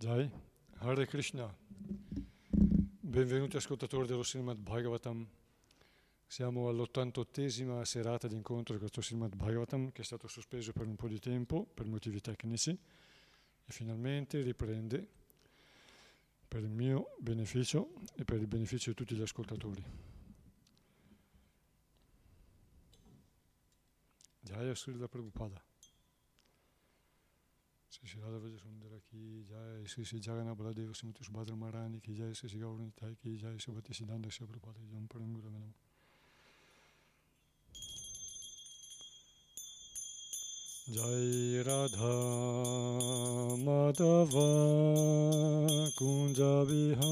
Jai, Hare Krishna. Benvenuti ascoltatori dello Srimad Bhagavatam. Siamo all'88esima serata di incontro di questo Srimad Bhagavatam che è stato sospeso per un po' di tempo per motivi tecnici e finalmente riprende per il mio beneficio e per il beneficio di tutti gli ascoltatori. Jaya Srila Prabhupada. Sri Sri Radha Vraja Sundara ki jai, Sri Sri Jagannath Baladev Srimati Subhadra Maharani ki jai, Sri Sri Gaura Nitai ki jai, Sri Bhakti Siddhanta Sri Prabhupada Jam Parangura Menam. Jai Radha Madhava Kunja Bihari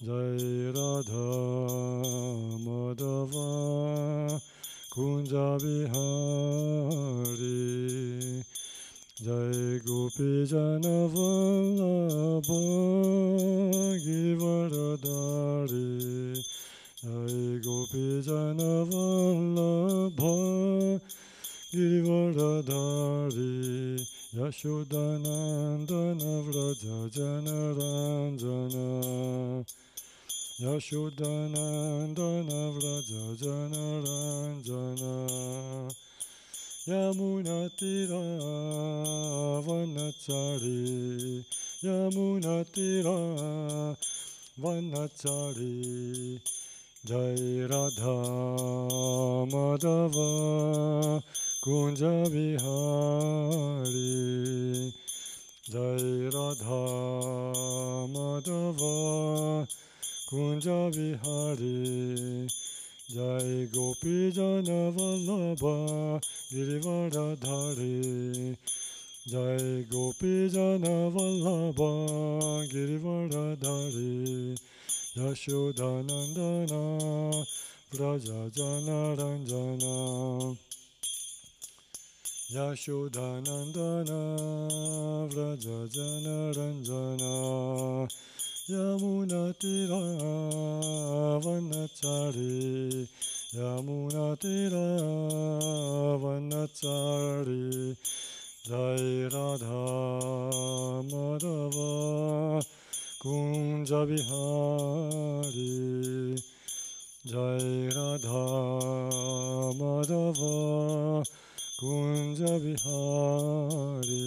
Jai Radha Madhava Kunja Bihari Jai Gopi Jana Vallabha Givaradari Jai Gopi Jana Vallabha Givaradari Yashodanandana Vraja Jana Ranjana Yashodanandana Vraja Jana Ranjana Yamunatira Vanachari Yamunatira Vanachari Jai Radha Madhava Kunja Vihari Jai Radha Madhava Kunja Vihari Jai Gopi Jana Vallabha Girivaradhari. Jai Gopi Jana Vallabha Girivaradhari. Yashodanandana Vraja Jana Ranjana Yashodanandana Vraja Jana Ranjana Vanachari Jai Radha Madhava Kunja Bihari Jai Radha Madhava Kunja Bihari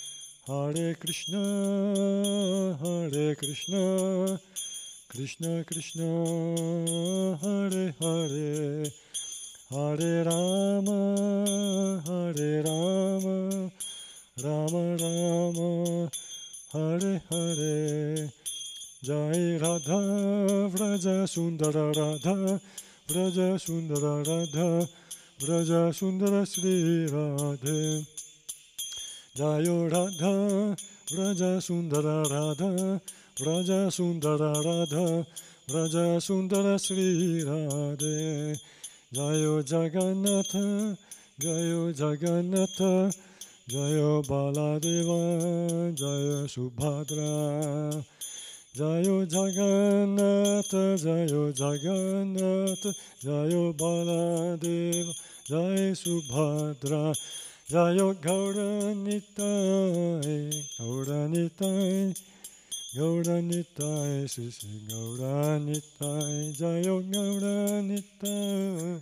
Hare Krishna, Hare Krishna, Krishna Krishna, Hare Hare, Hare Rama, Hare Rama, Rama Rama, Hare Hare, Jai Radha Vraja Sundara Radha Vraja Sundara Radha Vraja Sundara Sri Radhe जयो राधा व्रज सुन्दर राधा व्रज सुन्दर राधा व्रज सुन्दर श्री राधे जयो जगन्नाथ जयो जगन्नाथ, जयो बालादेवा, जय सुभद्रा। जयो जगन्नाथ जयो जगन्नाथ, जयो बालादेव, जय Subhadra. Jayo Gauranitai Gauranitai Gauranitai Sisi Gauranitai Jayo Gauranitai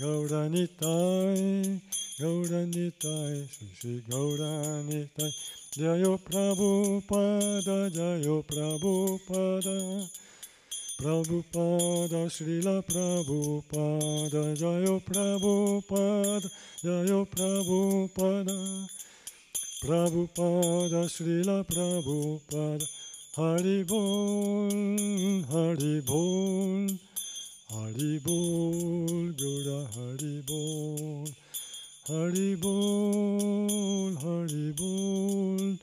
Gauranitai Gauranitai Sisi Gauranitai Jayo Prabhupada Jayo Prabhupada Prabhupada Srila Prabhupada Jayo Prabhupada Jayo Prabhupada. Prabhupada Srila Prabhupada. Haribol Haribol Haribol Gura Haribol Haribol Haribol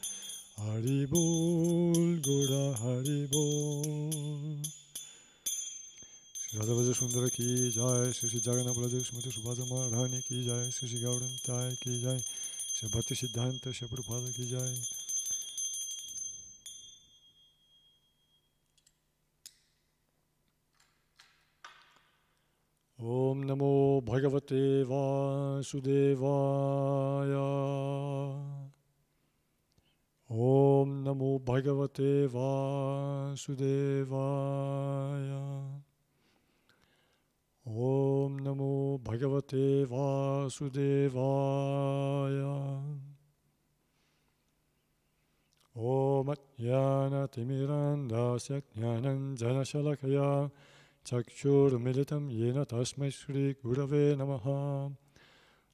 Haribol Gura Haribol Radha Vaja Sundara ki jai, Sri Jagannath Baladev Smriti Subhadra Maharani ki jai, Sri Gauran Tai ki jai, Sri Bhakti Siddhanta Sri Prabhupada ki jai. Om Namo Bhagavate Vasudevaya. Om Namo Bhagavate Vasudevaya. Om Namo Bhagavate Vasudevaya. Om ॐ नमो भगवते वासुदेवाय। ॐ ज्ञानतिमिरान्दास्य ज्ञानञ्जनशलकया चक्षुर्मिलितं येन तस्मै श्रीगुरवे नमः।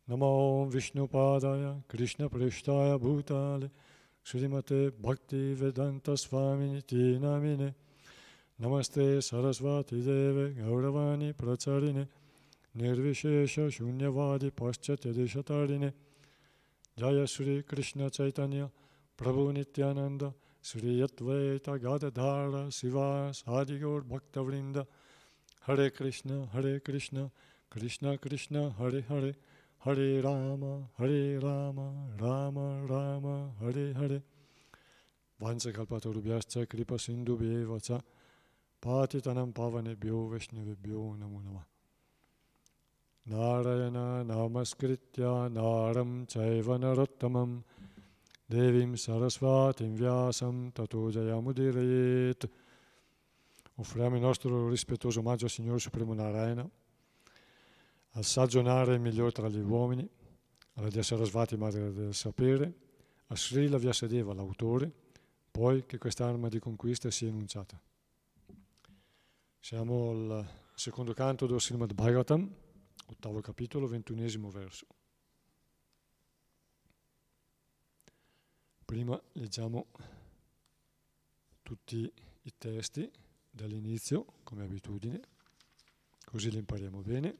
नमो विष्णुपादाय कृष्णपृष्ठाय भूताले, श्रीमते भक्तिवेदान्तस्वामिनि नामिने Namine Namaste Sarasvati Deve Gauravani Pracharine Nirvishesha Shunyavadi Paschatya Deshatarine Jaya Sri Krishna Chaitanya Prabhu Nityananda Sri Advaita Gadadhara Siva Sadigaur Bhaktavrinda Hare Krishna Hare Krishna Krishna Krishna Hare Hare Hare Rama Hare Rama Rama Rama Hare Hare Vansakalpatarubhyascha Kripa Sindhu Patitanam Pavanebhyo Vaishnavebhyo Namo Namah Narayana Namaskritya Naram Chaiva Narottamam. Devim Sarasvatim Vyasam Tato Jayamudirayet Offriamo il nostro rispettoso omaggio al Signore Supremo Narayana, al saggio Nara migliore tra gli uomini, alla Dia Sarasvati Madre del Sapere, a Srila Vyasadeva, l'autore, poi che quest'arma di conquista sia enunciata. Siamo al secondo canto dello Srimad Bhagavatam, ottavo capitolo, ventunesimo verso. Prima leggiamo tutti i testi dall'inizio, come abitudine, così li impariamo bene,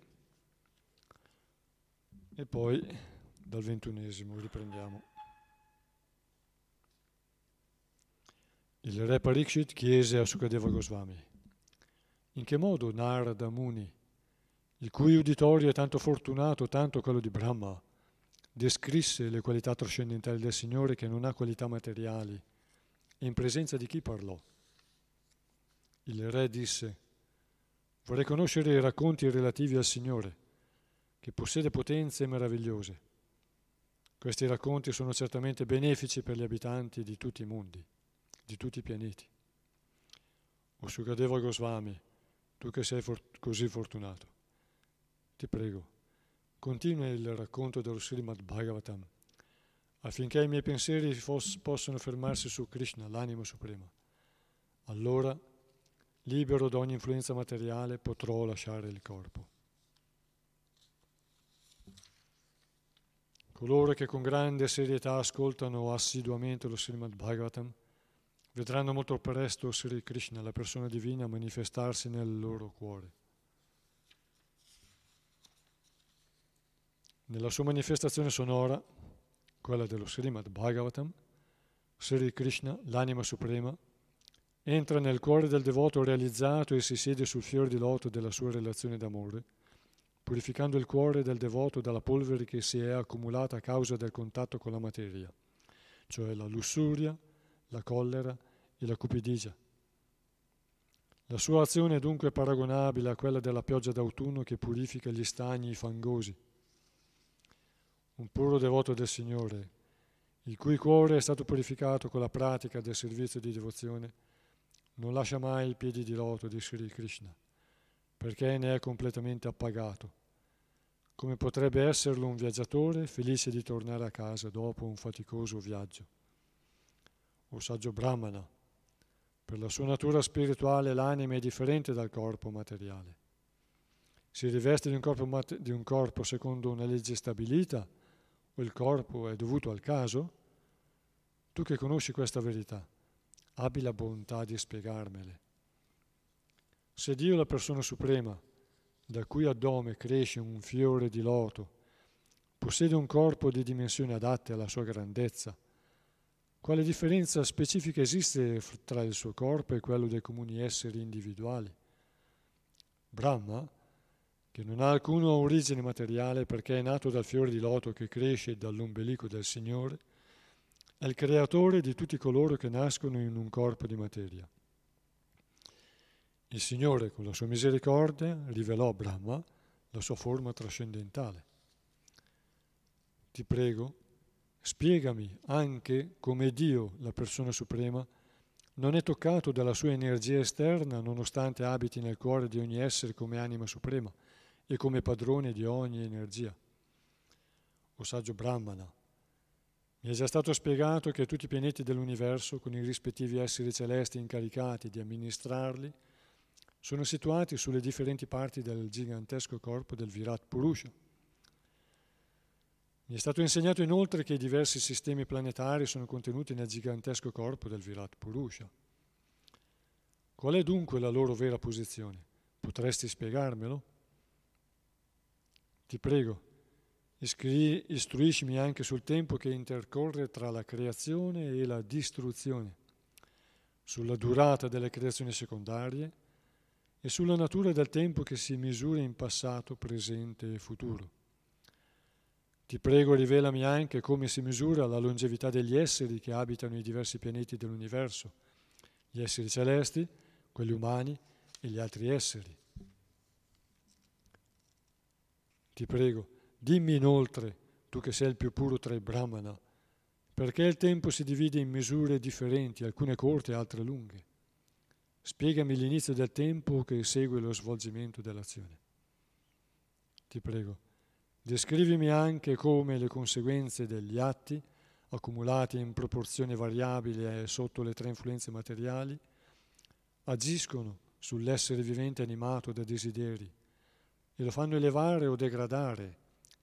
e poi dal ventunesimo riprendiamo. Il re Parikshit chiese a Sukadeva Goswami, in che modo Narada Muni, il cui uditorio è tanto fortunato, tanto quello di Brahma, descrisse le qualità trascendentali del Signore che non ha qualità materiali, e in presenza di chi parlò? Il re disse, vorrei conoscere i racconti relativi al Signore, che possiede potenze meravigliose. Questi racconti sono certamente benefici per gli abitanti di tutti i mondi, di tutti i pianeti. O Goswami, tu che sei for- così fortunato, ti prego, continua il racconto dello Srimad Bhagavatam, affinché i miei pensieri fos- possano fermarsi su Krishna, l'anima suprema. Allora, libero da ogni influenza materiale, potrò lasciare il corpo. Coloro che con grande serietà ascoltano assiduamente lo Srimad Bhagavatam vedranno molto presto Sri Krishna, la persona divina, manifestarsi nel loro cuore. Nella sua manifestazione sonora, quella dello Srimad Bhagavatam, Sri Krishna, l'anima suprema, entra nel cuore del devoto realizzato e si siede sul fiore di loto della sua relazione d'amore, purificando il cuore del devoto dalla polvere che si è accumulata a causa del contatto con la materia, cioè la lussuria, la collera e la cupidigia. La sua azione è dunque paragonabile a quella della pioggia d'autunno che purifica gli stagni fangosi. Un puro devoto del Signore, il cui cuore è stato purificato con la pratica del servizio di devozione, non lascia mai i piedi di loto di Sri Krishna, perché ne è completamente appagato, come potrebbe esserlo un viaggiatore felice di tornare a casa dopo un faticoso viaggio o saggio brahmana. Per la sua natura spirituale l'anima è differente dal corpo materiale. Si riveste di un corpo, mat- di un corpo secondo una legge stabilita o il corpo è dovuto al caso? Tu che conosci questa verità, abbi la bontà di spiegarmele. Se Dio è la persona suprema, da cui addome cresce un fiore di loto, possiede un corpo di dimensioni adatte alla sua grandezza, quale differenza specifica esiste tra il suo corpo e quello dei comuni esseri individuali? Brahma, che non ha alcuna origine materiale perché è nato dal fiore di loto che cresce dall'ombelico del Signore, è il creatore di tutti coloro che nascono in un corpo di materia. Il Signore, con la sua misericordia, rivelò a Brahma la sua forma trascendentale. Ti prego, Spiegami anche come Dio, la persona suprema, non è toccato dalla sua energia esterna nonostante abiti nel cuore di ogni essere come anima suprema e come padrone di ogni energia. O saggio Brahmana, mi è già stato spiegato che tutti i pianeti dell'universo, con i rispettivi esseri celesti incaricati di amministrarli, sono situati sulle differenti parti del gigantesco corpo del Virat Purusha mi è stato insegnato inoltre che i diversi sistemi planetari sono contenuti nel gigantesco corpo del Virat Purusha. Qual è dunque la loro vera posizione? Potresti spiegarmelo? Ti prego, ischri- istruiscimi anche sul tempo che intercorre tra la creazione e la distruzione, sulla durata delle creazioni secondarie e sulla natura del tempo che si misura in passato, presente e futuro. Ti prego rivelami anche come si misura la longevità degli esseri che abitano i diversi pianeti dell'universo, gli esseri celesti, quelli umani e gli altri esseri. Ti prego, dimmi inoltre, tu che sei il più puro tra i brahmana, perché il tempo si divide in misure differenti, alcune corte e altre lunghe. Spiegami l'inizio del tempo che segue lo svolgimento dell'azione. Ti prego Descrivimi anche come le conseguenze degli atti, accumulati in proporzione variabile sotto le tre influenze materiali, agiscono sull'essere vivente animato da desideri e lo fanno elevare o degradare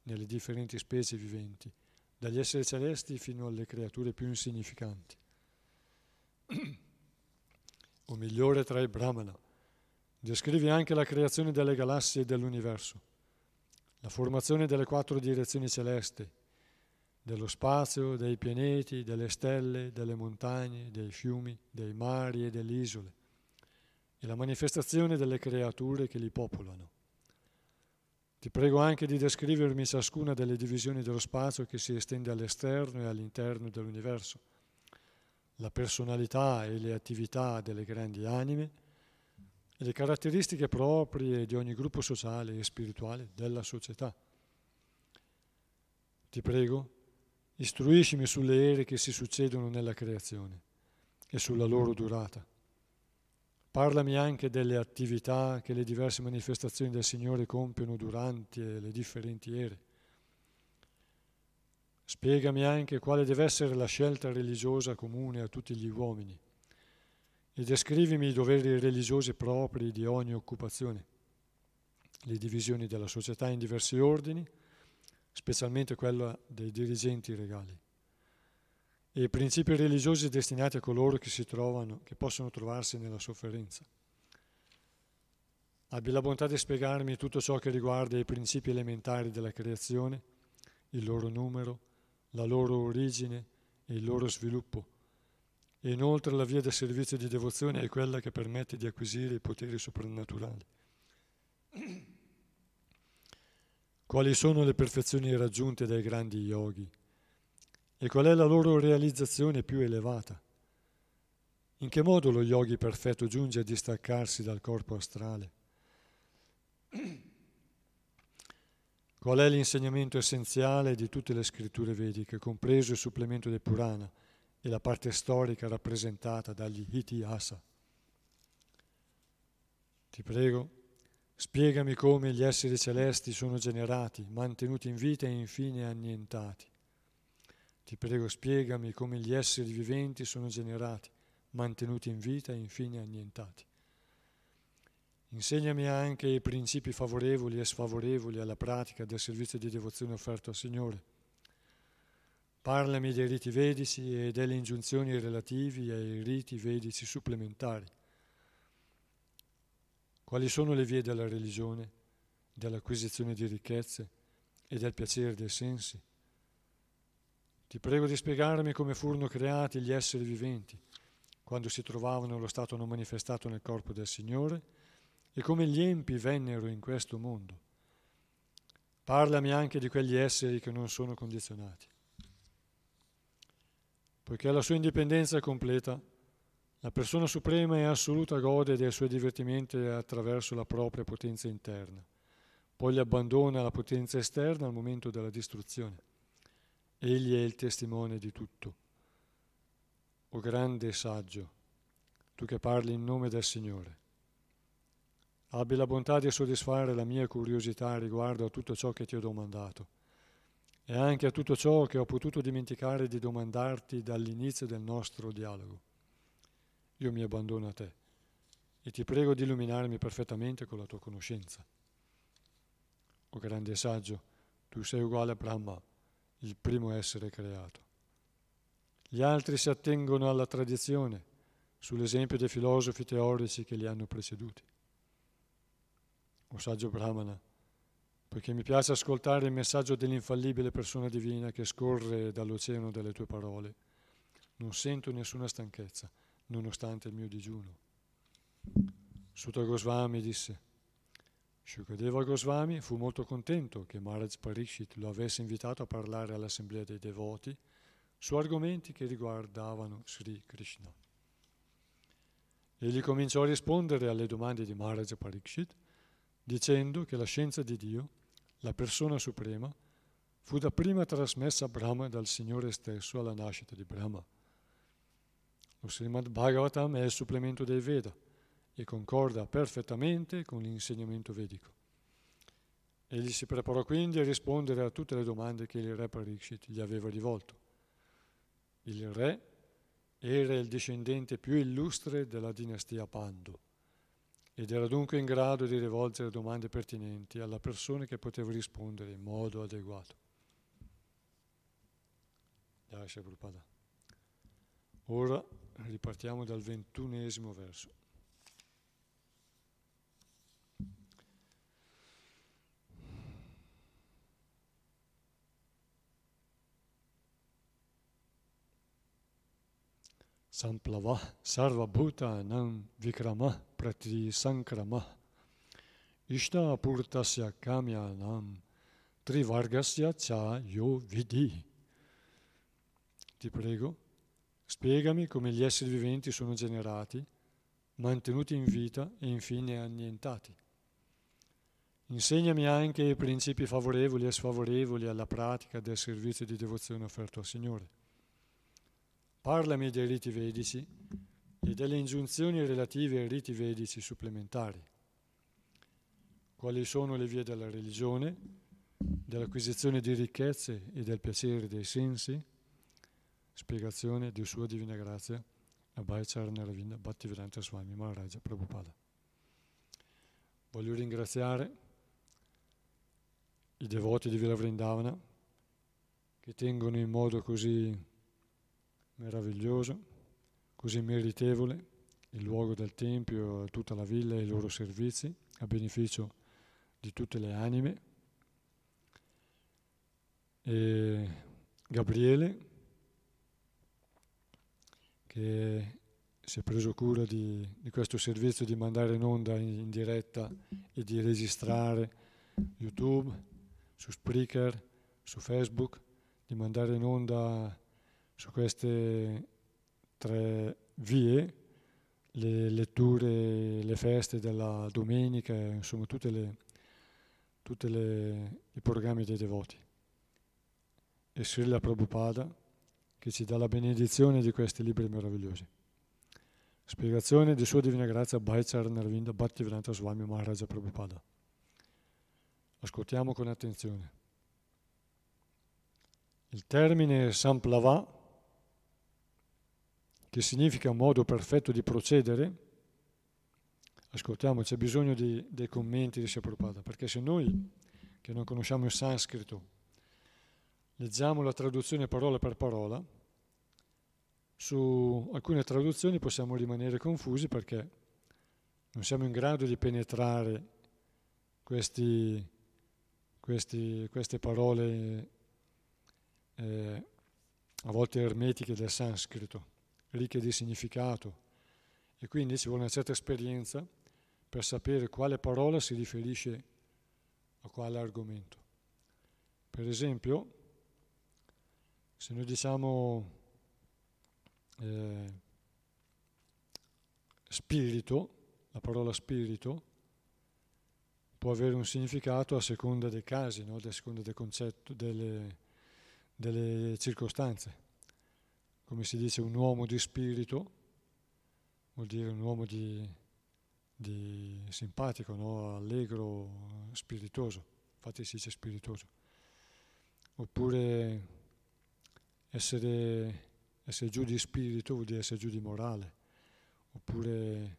nelle differenti specie viventi, dagli esseri celesti fino alle creature più insignificanti. o migliore tra i Brahmana, descrivi anche la creazione delle galassie e dell'universo la formazione delle quattro direzioni celesti, dello spazio, dei pianeti, delle stelle, delle montagne, dei fiumi, dei mari e delle isole, e la manifestazione delle creature che li popolano. Ti prego anche di descrivermi ciascuna delle divisioni dello spazio che si estende all'esterno e all'interno dell'universo, la personalità e le attività delle grandi anime, e le caratteristiche proprie di ogni gruppo sociale e spirituale della società. Ti prego, istruiscimi sulle ere che si succedono nella creazione e sulla loro durata. Parlami anche delle attività che le diverse manifestazioni del Signore compiono durante le differenti ere. Spiegami anche quale deve essere la scelta religiosa comune a tutti gli uomini e descrivimi i doveri religiosi propri di ogni occupazione, le divisioni della società in diversi ordini, specialmente quella dei dirigenti regali, e i principi religiosi destinati a coloro che si trovano, che possono trovarsi nella sofferenza. Abbi la bontà di spiegarmi tutto ciò che riguarda i principi elementari della creazione, il loro numero, la loro origine e il loro sviluppo. E inoltre la via del servizio di devozione è quella che permette di acquisire i poteri soprannaturali. Quali sono le perfezioni raggiunte dai grandi yogi? E qual è la loro realizzazione più elevata? In che modo lo yogi perfetto giunge a distaccarsi dal corpo astrale? Qual è l'insegnamento essenziale di tutte le scritture vediche, compreso il supplemento del Purana e la parte storica rappresentata dagli Itihasa? Ti prego, spiegami come gli esseri celesti sono generati, mantenuti in vita e infine annientati. Ti prego, spiegami come gli esseri viventi sono generati, mantenuti in vita e infine annientati. Insegnami anche i principi favorevoli e sfavorevoli alla pratica del servizio di devozione offerto al Signore. Parlami dei riti vedici e delle ingiunzioni relativi ai riti vedici supplementari. Quali sono le vie della religione, dell'acquisizione di ricchezze e del piacere dei sensi? Ti prego di spiegarmi come furono creati gli esseri viventi quando si trovavano nello stato non manifestato nel corpo del Signore e come gli empi vennero in questo mondo. Parlami anche di quegli esseri che non sono condizionati. Poiché la sua indipendenza è completa, la persona suprema e assoluta gode dei suoi divertimenti attraverso la propria potenza interna, poi li abbandona alla potenza esterna al momento della distruzione. Egli è il testimone di tutto. O grande saggio, tu che parli in nome del Signore, Abbi la bontà di soddisfare la mia curiosità riguardo a tutto ciò che ti ho domandato e anche a tutto ciò che ho potuto dimenticare di domandarti dall'inizio del nostro dialogo. Io mi abbandono a te e ti prego di illuminarmi perfettamente con la tua conoscenza. O grande saggio, tu sei uguale a Brahma, il primo essere creato. Gli altri si attengono alla tradizione, sull'esempio dei filosofi teorici che li hanno preceduti o saggio Brahmana, poiché mi piace ascoltare il messaggio dell'infallibile persona divina che scorre dall'oceano delle tue parole. Non sento nessuna stanchezza, nonostante il mio digiuno. Sutta Goswami disse, Shukadeva Goswami fu molto contento che Maharaj Parikshit lo avesse invitato a parlare all'assemblea dei devoti su argomenti che riguardavano Sri Krishna. Egli cominciò a rispondere alle domande di Maharaj Parikshit dicendo che la scienza di Dio, la persona suprema, fu dapprima trasmessa a Brahma dal Signore stesso alla nascita di Brahma. Lo Srimad Bhagavatam è il supplemento dei Veda e concorda perfettamente con l'insegnamento vedico. Egli si preparò quindi a rispondere a tutte le domande che il re Parikshit gli aveva rivolto. Il re era il discendente più illustre della dinastia Pandu ed era dunque in grado di rivolgere domande pertinenti alla persona che poteva rispondere in modo adeguato. Ora ripartiamo dal ventunesimo verso. Samplava sarvabhutanam vikrama prati sankrama ishta purtasya kamyanam trivargasya cha yo vidi. Ti prego, spiegami come gli esseri viventi sono generati, mantenuti in vita e infine annientati. Insegnami anche i principi favorevoli e sfavorevoli alla pratica del servizio di devozione offerto al Signore. Parlami dei riti vedici e delle ingiunzioni relative ai riti vedici supplementari. Quali sono le vie della religione, dell'acquisizione di ricchezze e del piacere dei sensi? Spiegazione di Sua Divina Grazia, Abhay Charna Ravinda Bhattivedanta Swami Maharaja Prabhupada. Voglio ringraziare i devoti di Villa Vrindavana che tengono in modo così meraviglioso, così meritevole, il luogo del Tempio, tutta la villa e i loro servizi a beneficio di tutte le anime. E Gabriele, che si è preso cura di, di, questo servizio di mandare in onda in, diretta e di registrare YouTube, su Spreaker, su Facebook, di mandare in onda su queste tre vie le letture, le feste della domenica, insomma tutti i programmi dei devoti. E Srila Prabhupada che ci dà la benedizione di questi libri meravigliosi. Spiegazione di Sua Divina Grazia Bhaichar Narvinda Bhaktivedanta Swami Maharaja Prabhupada. Ascoltiamo con attenzione. Il termine Samplava che significa modo perfetto di procedere, ascoltiamo, c'è bisogno di, dei commenti di Prabhupada, perché se noi che non conosciamo il sanscrito leggiamo la traduzione parola per parola, su alcune traduzioni possiamo rimanere confusi perché non siamo in grado di penetrare questi, questi, queste parole eh, a volte ermetiche del sanscrito ricche di significato e quindi ci vuole una certa esperienza per sapere quale parola si riferisce a quale argomento. Per esempio, se noi diciamo eh, spirito, la parola spirito può avere un significato a seconda dei casi, no? a seconda del concetto, delle, delle circostanze come si dice, un uomo di spirito, vuol dire un uomo di, di simpatico, no? allegro, spiritoso, infatti si dice spiritoso. Oppure essere, essere giù di spirito vuol dire essere giù di morale, oppure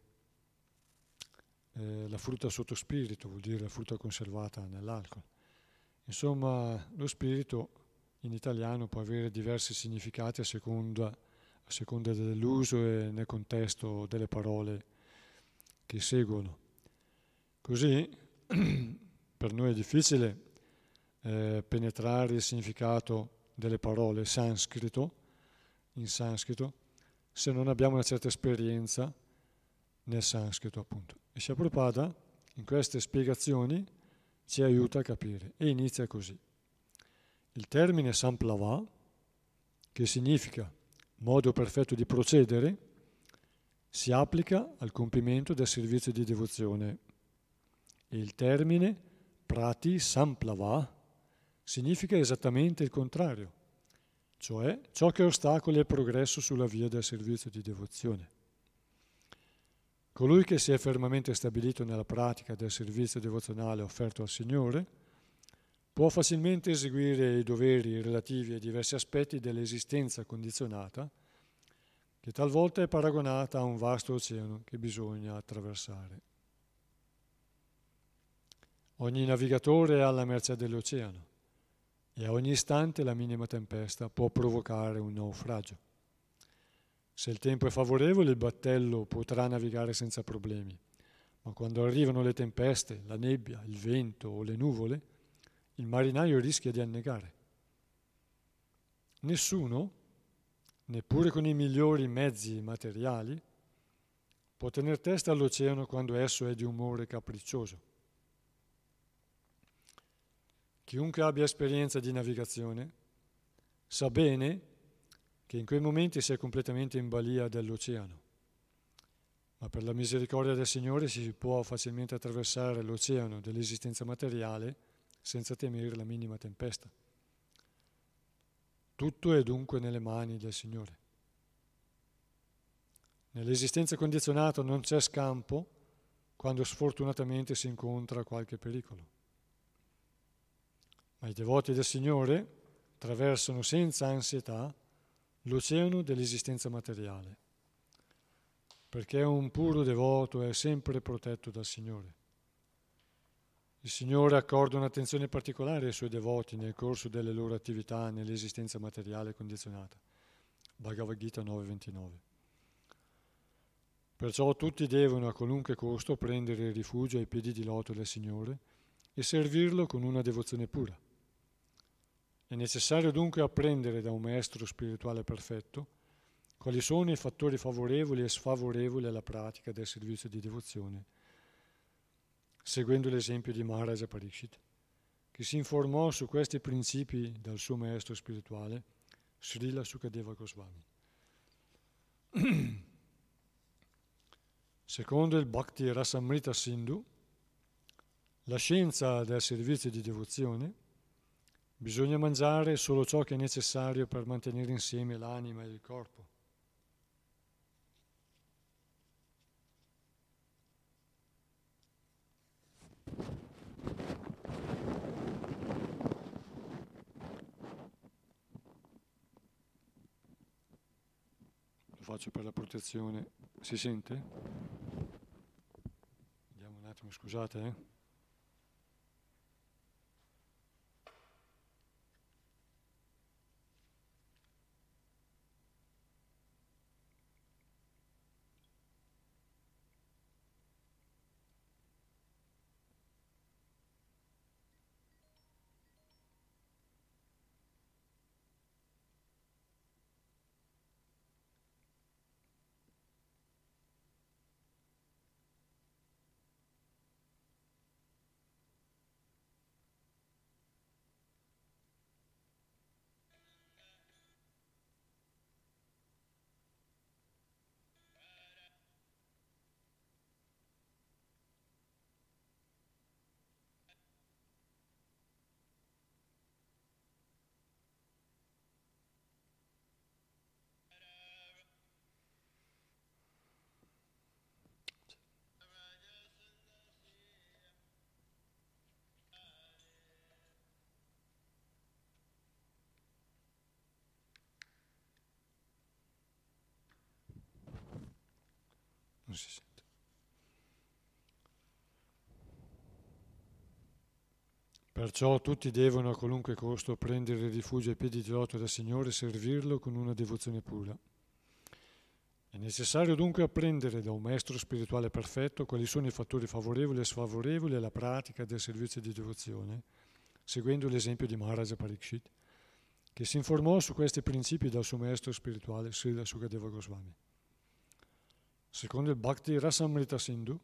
eh, la frutta sotto spirito vuol dire la frutta conservata nell'alcol. Insomma, lo spirito in italiano può avere diversi significati a seconda, a seconda dell'uso e nel contesto delle parole che seguono. Così per noi è difficile eh, penetrare il significato delle parole sanscrito, in sanscrito, se non abbiamo una certa esperienza nel sanscrito appunto. E Prabhupada in queste spiegazioni ci aiuta a capire e inizia così. Il termine samplava, che significa modo perfetto di procedere, si applica al compimento del servizio di devozione. Il termine prati samplava significa esattamente il contrario, cioè ciò che ostacola il progresso sulla via del servizio di devozione. Colui che si è fermamente stabilito nella pratica del servizio devozionale offerto al Signore, può facilmente eseguire i doveri relativi ai diversi aspetti dell'esistenza condizionata, che talvolta è paragonata a un vasto oceano che bisogna attraversare. Ogni navigatore è alla mercé dell'oceano e a ogni istante la minima tempesta può provocare un naufragio. Se il tempo è favorevole il battello potrà navigare senza problemi, ma quando arrivano le tempeste, la nebbia, il vento o le nuvole, il marinaio rischia di annegare. Nessuno, neppure con i migliori mezzi materiali, può tenere testa all'oceano quando esso è di umore capriccioso. Chiunque abbia esperienza di navigazione sa bene che in quei momenti si è completamente in balia dell'oceano. Ma per la misericordia del Signore si può facilmente attraversare l'oceano dell'esistenza materiale senza temere la minima tempesta. Tutto è dunque nelle mani del Signore. Nell'esistenza condizionata non c'è scampo quando sfortunatamente si incontra qualche pericolo. Ma i devoti del Signore attraversano senza ansietà l'oceano dell'esistenza materiale, perché un puro devoto è sempre protetto dal Signore. Il Signore accorda un'attenzione particolare ai suoi devoti nel corso delle loro attività nell'esistenza materiale condizionata, Bhagavad Gita 9.29. Perciò tutti devono a qualunque costo prendere rifugio ai piedi di loto del Signore e servirlo con una devozione pura. È necessario dunque apprendere da un maestro spirituale perfetto quali sono i fattori favorevoli e sfavorevoli alla pratica del servizio di devozione, seguendo l'esempio di Maharaja Pariksit, che si informò su questi principi dal suo maestro spirituale, Srila Sukadeva Goswami. Secondo il Bhakti Rasamrita Sindhu, la scienza del servizio di devozione, bisogna mangiare solo ciò che è necessario per mantenere insieme l'anima e il corpo. Faccio per la protezione. Si sente? Vediamo un attimo, scusate. Eh? Non si sente. Perciò tutti devono a qualunque costo prendere rifugio ai piedi di loto del Signore e servirlo con una devozione pura. È necessario dunque apprendere da un maestro spirituale perfetto quali sono i fattori favorevoli e sfavorevoli alla pratica del servizio di devozione, seguendo l'esempio di Maharaja Parikshit, che si informò su questi principi dal suo maestro spirituale Srila Sukadeva Goswami. Secondo il Bhakti Rasamrita Sindhu,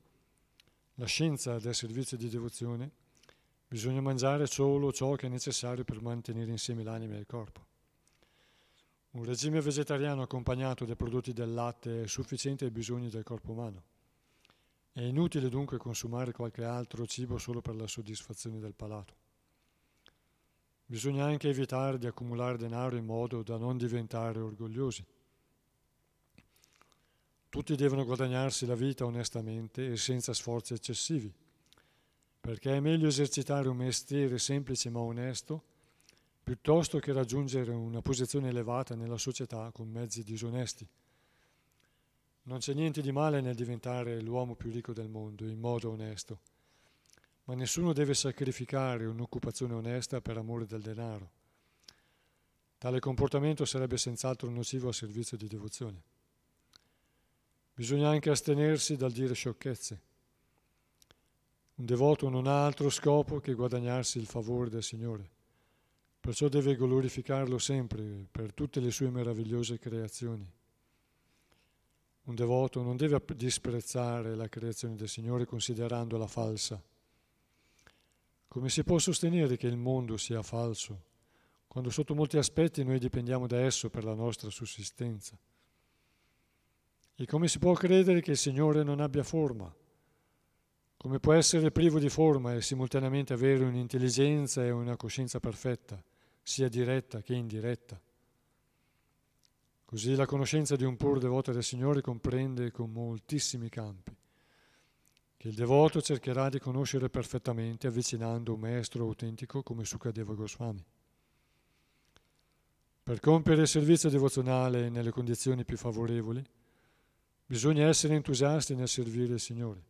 la scienza del servizio di devozione, bisogna mangiare solo ciò che è necessario per mantenere insieme l'anima e il corpo. Un regime vegetariano accompagnato dai prodotti del latte è sufficiente ai bisogni del corpo umano. È inutile dunque consumare qualche altro cibo solo per la soddisfazione del palato. Bisogna anche evitare di accumulare denaro in modo da non diventare orgogliosi. Tutti devono guadagnarsi la vita onestamente e senza sforzi eccessivi, perché è meglio esercitare un mestiere semplice ma onesto piuttosto che raggiungere una posizione elevata nella società con mezzi disonesti. Non c'è niente di male nel diventare l'uomo più ricco del mondo in modo onesto, ma nessuno deve sacrificare un'occupazione onesta per amore del denaro. Tale comportamento sarebbe senz'altro nocivo al servizio di devozione. Bisogna anche astenersi dal dire sciocchezze. Un devoto non ha altro scopo che guadagnarsi il favore del Signore. Perciò deve glorificarlo sempre per tutte le sue meravigliose creazioni. Un devoto non deve disprezzare la creazione del Signore considerandola falsa. Come si può sostenere che il mondo sia falso, quando sotto molti aspetti noi dipendiamo da esso per la nostra sussistenza? E come si può credere che il Signore non abbia forma? Come può essere privo di forma e simultaneamente avere un'intelligenza e una coscienza perfetta, sia diretta che indiretta? Così la conoscenza di un pur devoto del Signore comprende con moltissimi campi, che il devoto cercherà di conoscere perfettamente avvicinando un maestro autentico come Sukadeva Goswami. Per compiere il servizio devozionale nelle condizioni più favorevoli, Bisogna essere entusiasti nel servire il Signore.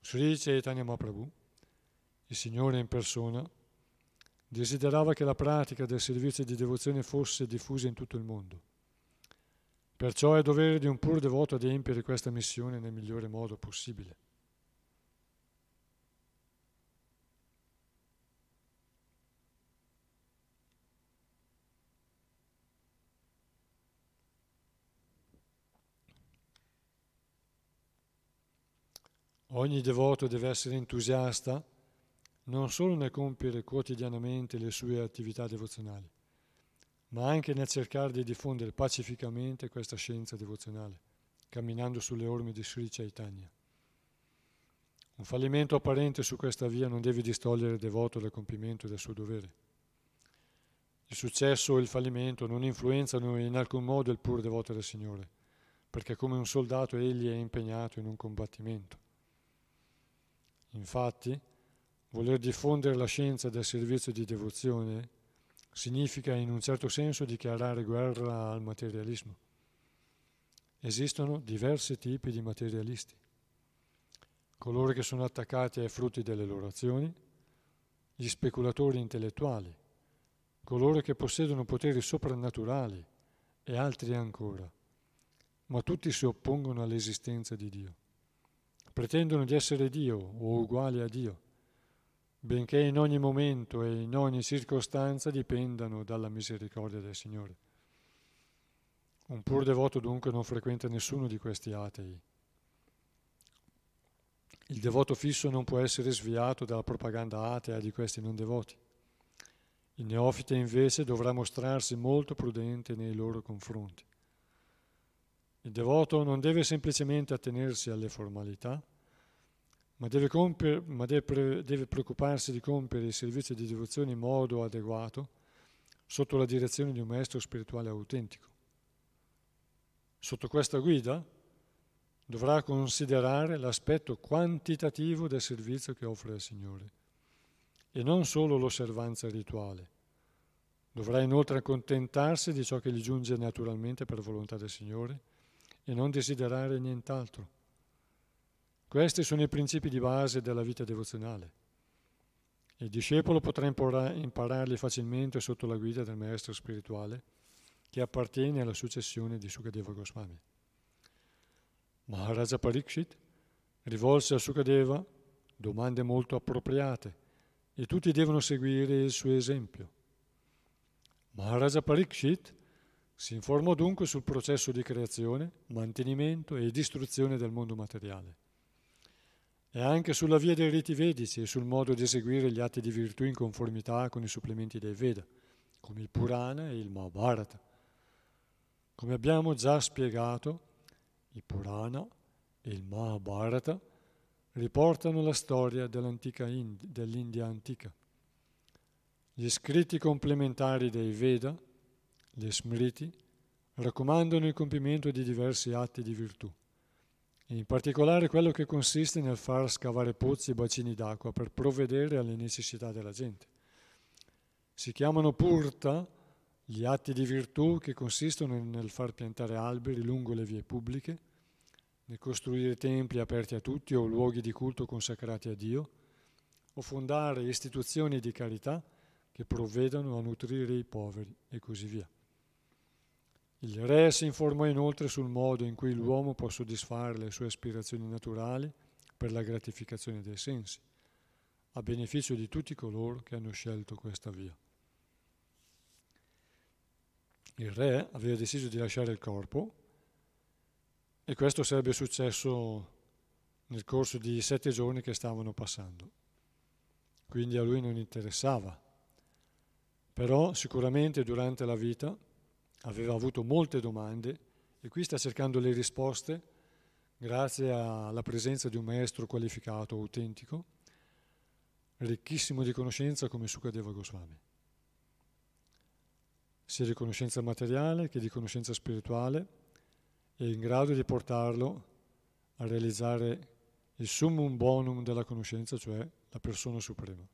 Sri Chaitanya Mahaprabhu, il Signore in persona, desiderava che la pratica del servizio di devozione fosse diffusa in tutto il mondo. Perciò è dovere di un pur devoto adempiere questa missione nel migliore modo possibile. Ogni devoto deve essere entusiasta non solo nel compiere quotidianamente le sue attività devozionali, ma anche nel cercare di diffondere pacificamente questa scienza devozionale, camminando sulle orme di Sri Chaitanya. Un fallimento apparente su questa via non deve distogliere il devoto dal compimento del suo dovere. Il successo o il fallimento non influenzano in alcun modo il pur devoto del Signore, perché come un soldato egli è impegnato in un combattimento. Infatti, voler diffondere la scienza del servizio di devozione significa in un certo senso dichiarare guerra al materialismo. Esistono diversi tipi di materialisti. Coloro che sono attaccati ai frutti delle loro azioni, gli speculatori intellettuali, coloro che possiedono poteri soprannaturali e altri ancora, ma tutti si oppongono all'esistenza di Dio pretendono di essere Dio o uguali a Dio, benché in ogni momento e in ogni circostanza dipendano dalla misericordia del Signore. Un pur devoto dunque non frequenta nessuno di questi atei. Il devoto fisso non può essere sviato dalla propaganda atea di questi non devoti. Il neofite invece dovrà mostrarsi molto prudente nei loro confronti. Il devoto non deve semplicemente attenersi alle formalità, ma deve, compiere, ma deve, deve preoccuparsi di compiere il servizio di devozione in modo adeguato sotto la direzione di un maestro spirituale autentico. Sotto questa guida dovrà considerare l'aspetto quantitativo del servizio che offre al Signore e non solo l'osservanza rituale. Dovrà inoltre accontentarsi di ciò che gli giunge naturalmente per volontà del Signore e non desiderare nient'altro. Questi sono i principi di base della vita devozionale. Il discepolo potrà impararli facilmente sotto la guida del maestro spirituale che appartiene alla successione di Sukadeva Goswami. Maharaja Parikshit rivolse a Sukadeva domande molto appropriate e tutti devono seguire il suo esempio. Maharaja Parikshit si informò dunque sul processo di creazione, mantenimento e distruzione del mondo materiale e anche sulla via dei riti vedici e sul modo di eseguire gli atti di virtù in conformità con i supplementi dei Veda, come il Purana e il Mahabharata. Come abbiamo già spiegato, il Purana e il Mahabharata riportano la storia Ind- dell'India antica. Gli scritti complementari dei Veda gli Smriti raccomandano il compimento di diversi atti di virtù, in particolare quello che consiste nel far scavare pozzi e bacini d'acqua per provvedere alle necessità della gente. Si chiamano purta gli atti di virtù che consistono nel far piantare alberi lungo le vie pubbliche, nel costruire templi aperti a tutti o luoghi di culto consacrati a Dio, o fondare istituzioni di carità che provvedano a nutrire i poveri e così via. Il re si informò inoltre sul modo in cui l'uomo può soddisfare le sue aspirazioni naturali per la gratificazione dei sensi, a beneficio di tutti coloro che hanno scelto questa via. Il re aveva deciso di lasciare il corpo e questo sarebbe successo nel corso di sette giorni che stavano passando. Quindi a lui non interessava. Però sicuramente durante la vita aveva avuto molte domande e qui sta cercando le risposte grazie alla presenza di un maestro qualificato, autentico, ricchissimo di conoscenza come Sukadeva Goswami, sia di conoscenza materiale che di conoscenza spirituale e in grado di portarlo a realizzare il summum bonum della conoscenza, cioè la persona suprema.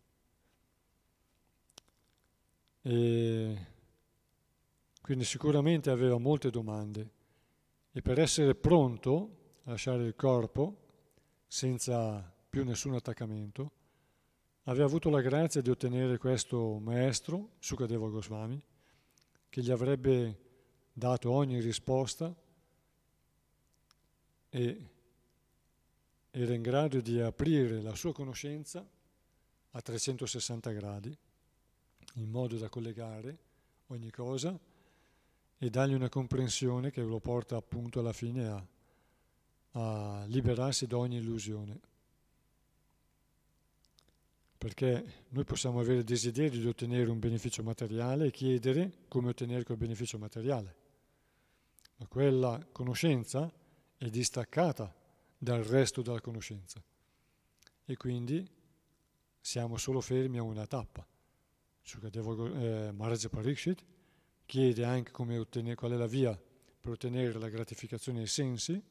E quindi sicuramente aveva molte domande. E per essere pronto a lasciare il corpo senza più nessun attaccamento aveva avuto la grazia di ottenere questo maestro, Sukadeva Goswami, che gli avrebbe dato ogni risposta e era in grado di aprire la sua conoscenza a 360 gradi, in modo da collegare ogni cosa e dargli una comprensione che lo porta appunto alla fine a, a liberarsi da ogni illusione. Perché noi possiamo avere desiderio di ottenere un beneficio materiale e chiedere come ottenere quel beneficio materiale, ma quella conoscenza è distaccata dal resto della conoscenza e quindi siamo solo fermi a una tappa. Sukadeva eh, Parikshit chiede anche ottenere, qual è la via per ottenere la gratificazione ai sensi,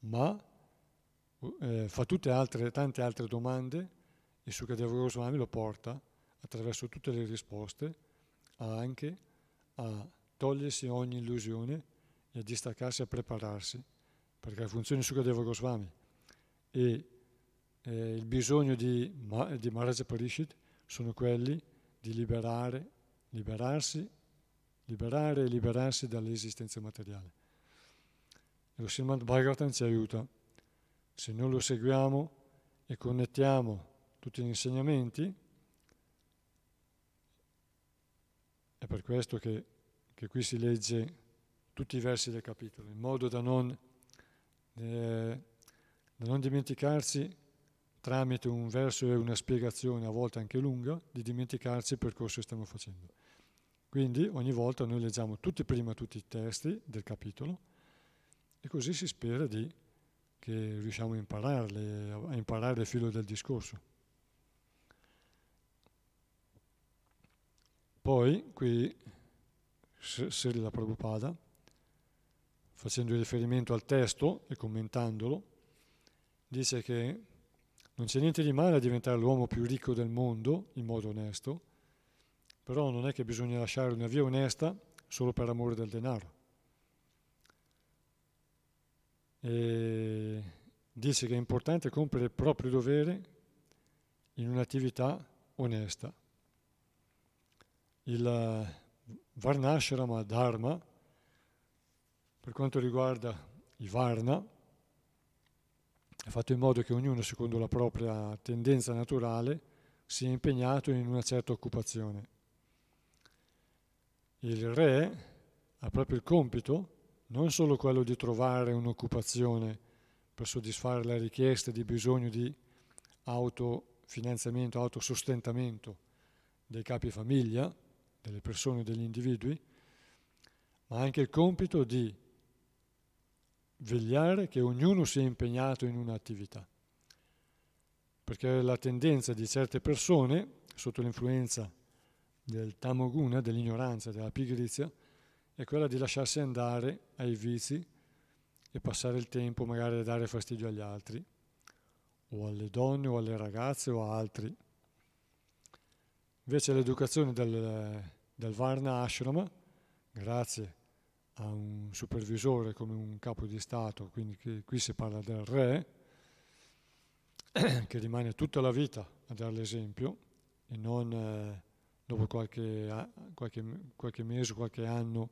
ma eh, fa altre, tante altre domande e Sukadeva Goswami lo porta attraverso tutte le risposte anche a togliersi ogni illusione e a distaccarsi a prepararsi, perché la funzione di Sukadeva Goswami e eh, il bisogno di, di Maharaja Parishit sono quelli di liberare, liberarsi, liberare e liberarsi dall'esistenza materiale. E lo Srimad Bhagavatam ci aiuta. Se noi lo seguiamo e connettiamo tutti gli insegnamenti, è per questo che, che qui si legge tutti i versi del capitolo, in modo da non, eh, da non dimenticarsi tramite un verso e una spiegazione, a volte anche lunga, di dimenticarci il percorso che stiamo facendo. Quindi ogni volta noi leggiamo tutti prima tutti i testi del capitolo e così si spera di, che riusciamo a impararli, a imparare il filo del discorso. Poi qui Srila Prabhupada, facendo riferimento al testo e commentandolo, dice che non c'è niente di male a diventare l'uomo più ricco del mondo in modo onesto, però non è che bisogna lasciare una via onesta solo per amore del denaro. E dice che è importante compiere il proprio dovere in un'attività onesta. Il Varnashrama Dharma, per quanto riguarda i Varna, è fatto in modo che ognuno, secondo la propria tendenza naturale, sia impegnato in una certa occupazione. Il re ha proprio il compito, non solo quello di trovare un'occupazione per soddisfare le richieste di bisogno di autofinanziamento, autosostentamento dei capi famiglia, delle persone, degli individui, ma anche il compito di vegliare che ognuno sia impegnato in un'attività. Perché la tendenza di certe persone, sotto l'influenza del tamoguna, dell'ignoranza, della pigrizia, è quella di lasciarsi andare ai vizi e passare il tempo magari a dare fastidio agli altri, o alle donne, o alle ragazze, o a altri. Invece l'educazione del, del Varna Ashrama, grazie a un supervisore come un capo di Stato, quindi qui si parla del re, che rimane tutta la vita a dare l'esempio e non eh, dopo qualche, qualche, qualche mese, qualche anno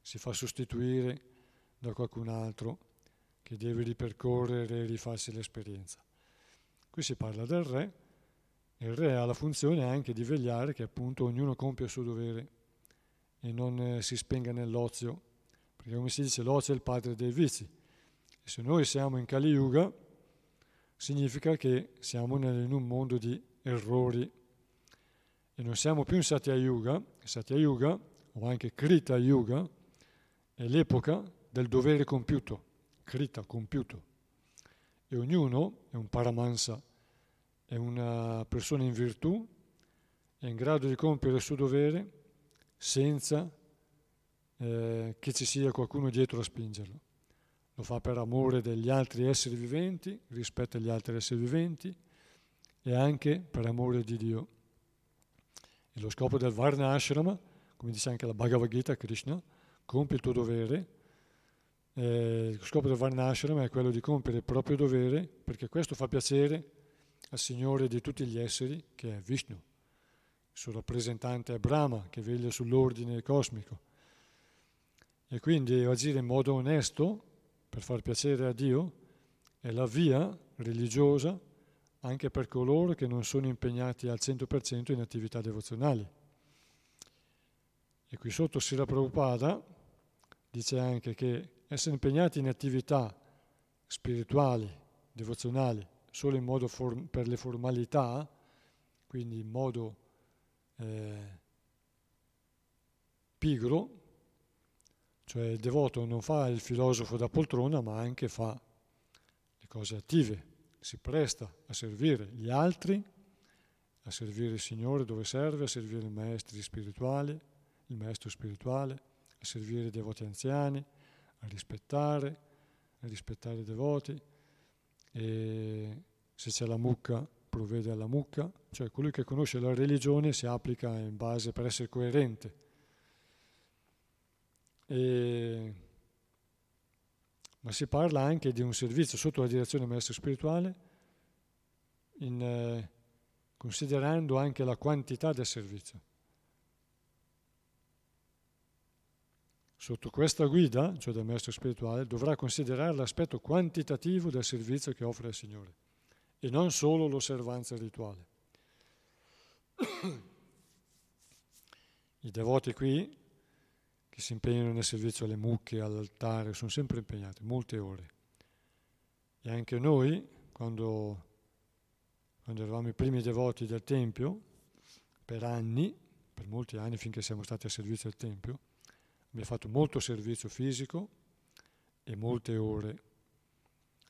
si fa sostituire da qualcun altro che deve ripercorrere e rifarsi l'esperienza. Qui si parla del re, e il re ha la funzione anche di vegliare che appunto ognuno compia il suo dovere e non eh, si spenga nell'ozio perché come si dice l'ozio è il padre dei vizi. E se noi siamo in Kali Yuga, significa che siamo in un mondo di errori e non siamo più in Satya Yuga. Satya Yuga, o anche Krita Yuga, è l'epoca del dovere compiuto, Krita, compiuto. E ognuno è un paramansa, è una persona in virtù, è in grado di compiere il suo dovere senza eh, che ci sia qualcuno dietro a spingerlo. Lo fa per amore degli altri esseri viventi, rispetto agli altri esseri viventi e anche per amore di Dio. E lo scopo del Varna Ashrama, come dice anche la Bhagavad Gita, Krishna, compie il tuo dovere. Eh, lo scopo del Varna Ashrama è quello di compiere il proprio dovere perché questo fa piacere al Signore di tutti gli esseri, che è Vishnu. Il suo rappresentante è Brahma, che veglia sull'ordine cosmico. E quindi agire in modo onesto, per far piacere a Dio, è la via religiosa anche per coloro che non sono impegnati al 100% in attività devozionali. E qui sotto Sira Prabhupada dice anche che essere impegnati in attività spirituali, devozionali, solo in modo form- per le formalità, quindi in modo eh, pigro, cioè il devoto non fa il filosofo da poltrona, ma anche fa le cose attive, si presta a servire gli altri, a servire il Signore dove serve, a servire i maestri spirituali, il maestro spirituale, a servire i devoti anziani, a rispettare, a rispettare i devoti e se c'è la mucca provvede alla mucca, cioè colui che conosce la religione si applica in base per essere coerente. E, ma si parla anche di un servizio sotto la direzione del maestro spirituale, in, eh, considerando anche la quantità del servizio. Sotto questa guida, cioè del maestro spirituale, dovrà considerare l'aspetto quantitativo del servizio che offre al Signore e non solo l'osservanza rituale. I devoti qui, che si impegnano nel servizio alle mucche, all'altare, sono sempre impegnati, molte ore. E anche noi, quando, quando eravamo i primi devoti del Tempio, per anni, per molti anni finché siamo stati a servizio del Tempio, ha fatto molto servizio fisico e molte ore.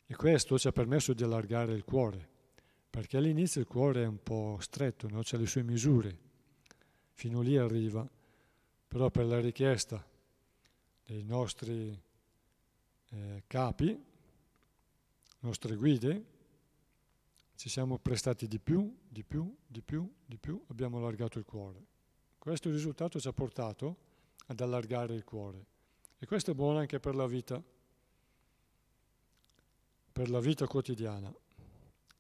E questo ci ha permesso di allargare il cuore, perché all'inizio il cuore è un po' stretto, no? c'è le sue misure, fino lì arriva, però per la richiesta dei nostri eh, capi, nostre guide, ci siamo prestati di più, di più, di più, di più, abbiamo allargato il cuore. Questo risultato ci ha portato ad allargare il cuore. E questo è buono anche per la vita, per la vita quotidiana.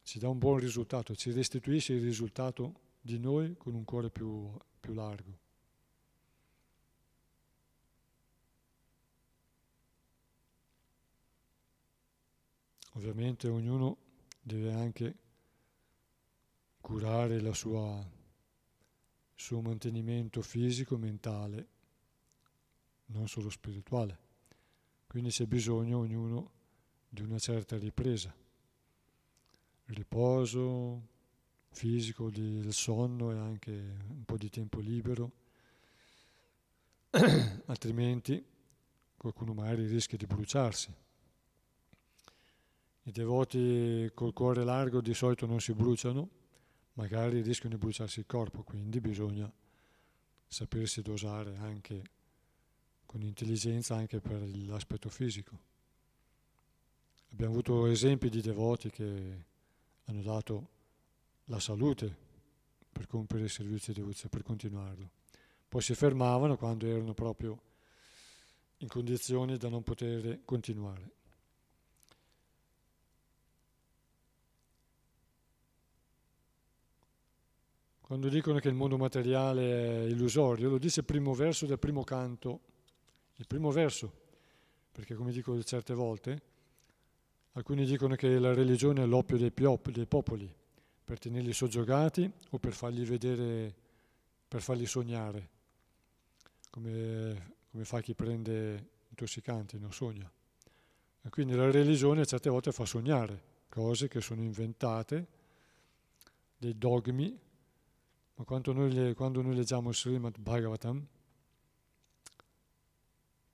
Ci dà un buon risultato, ci restituisce il risultato di noi con un cuore più, più largo. Ovviamente ognuno deve anche curare sua, il suo mantenimento fisico, mentale non solo spirituale. Quindi c'è bisogno ognuno di una certa ripresa, riposo fisico, del sonno e anche un po' di tempo libero, altrimenti qualcuno magari rischia di bruciarsi. I devoti col cuore largo di solito non si bruciano, magari rischiano di bruciarsi il corpo, quindi bisogna sapersi dosare anche con intelligenza anche per l'aspetto fisico. Abbiamo avuto esempi di devoti che hanno dato la salute per compiere il servizio di devozione, per continuarlo. Poi si fermavano quando erano proprio in condizioni da non poter continuare. Quando dicono che il mondo materiale è illusorio, lo dice il primo verso del primo canto il primo verso, perché come dico certe volte, alcuni dicono che la religione è l'oppio dei, piop, dei popoli, per tenerli soggiogati o per fargli vedere, per fargli sognare, come, come fa chi prende intossicanti, non sogna. E quindi la religione certe volte fa sognare cose che sono inventate, dei dogmi, ma quando noi, quando noi leggiamo il Srimad Bhagavatam,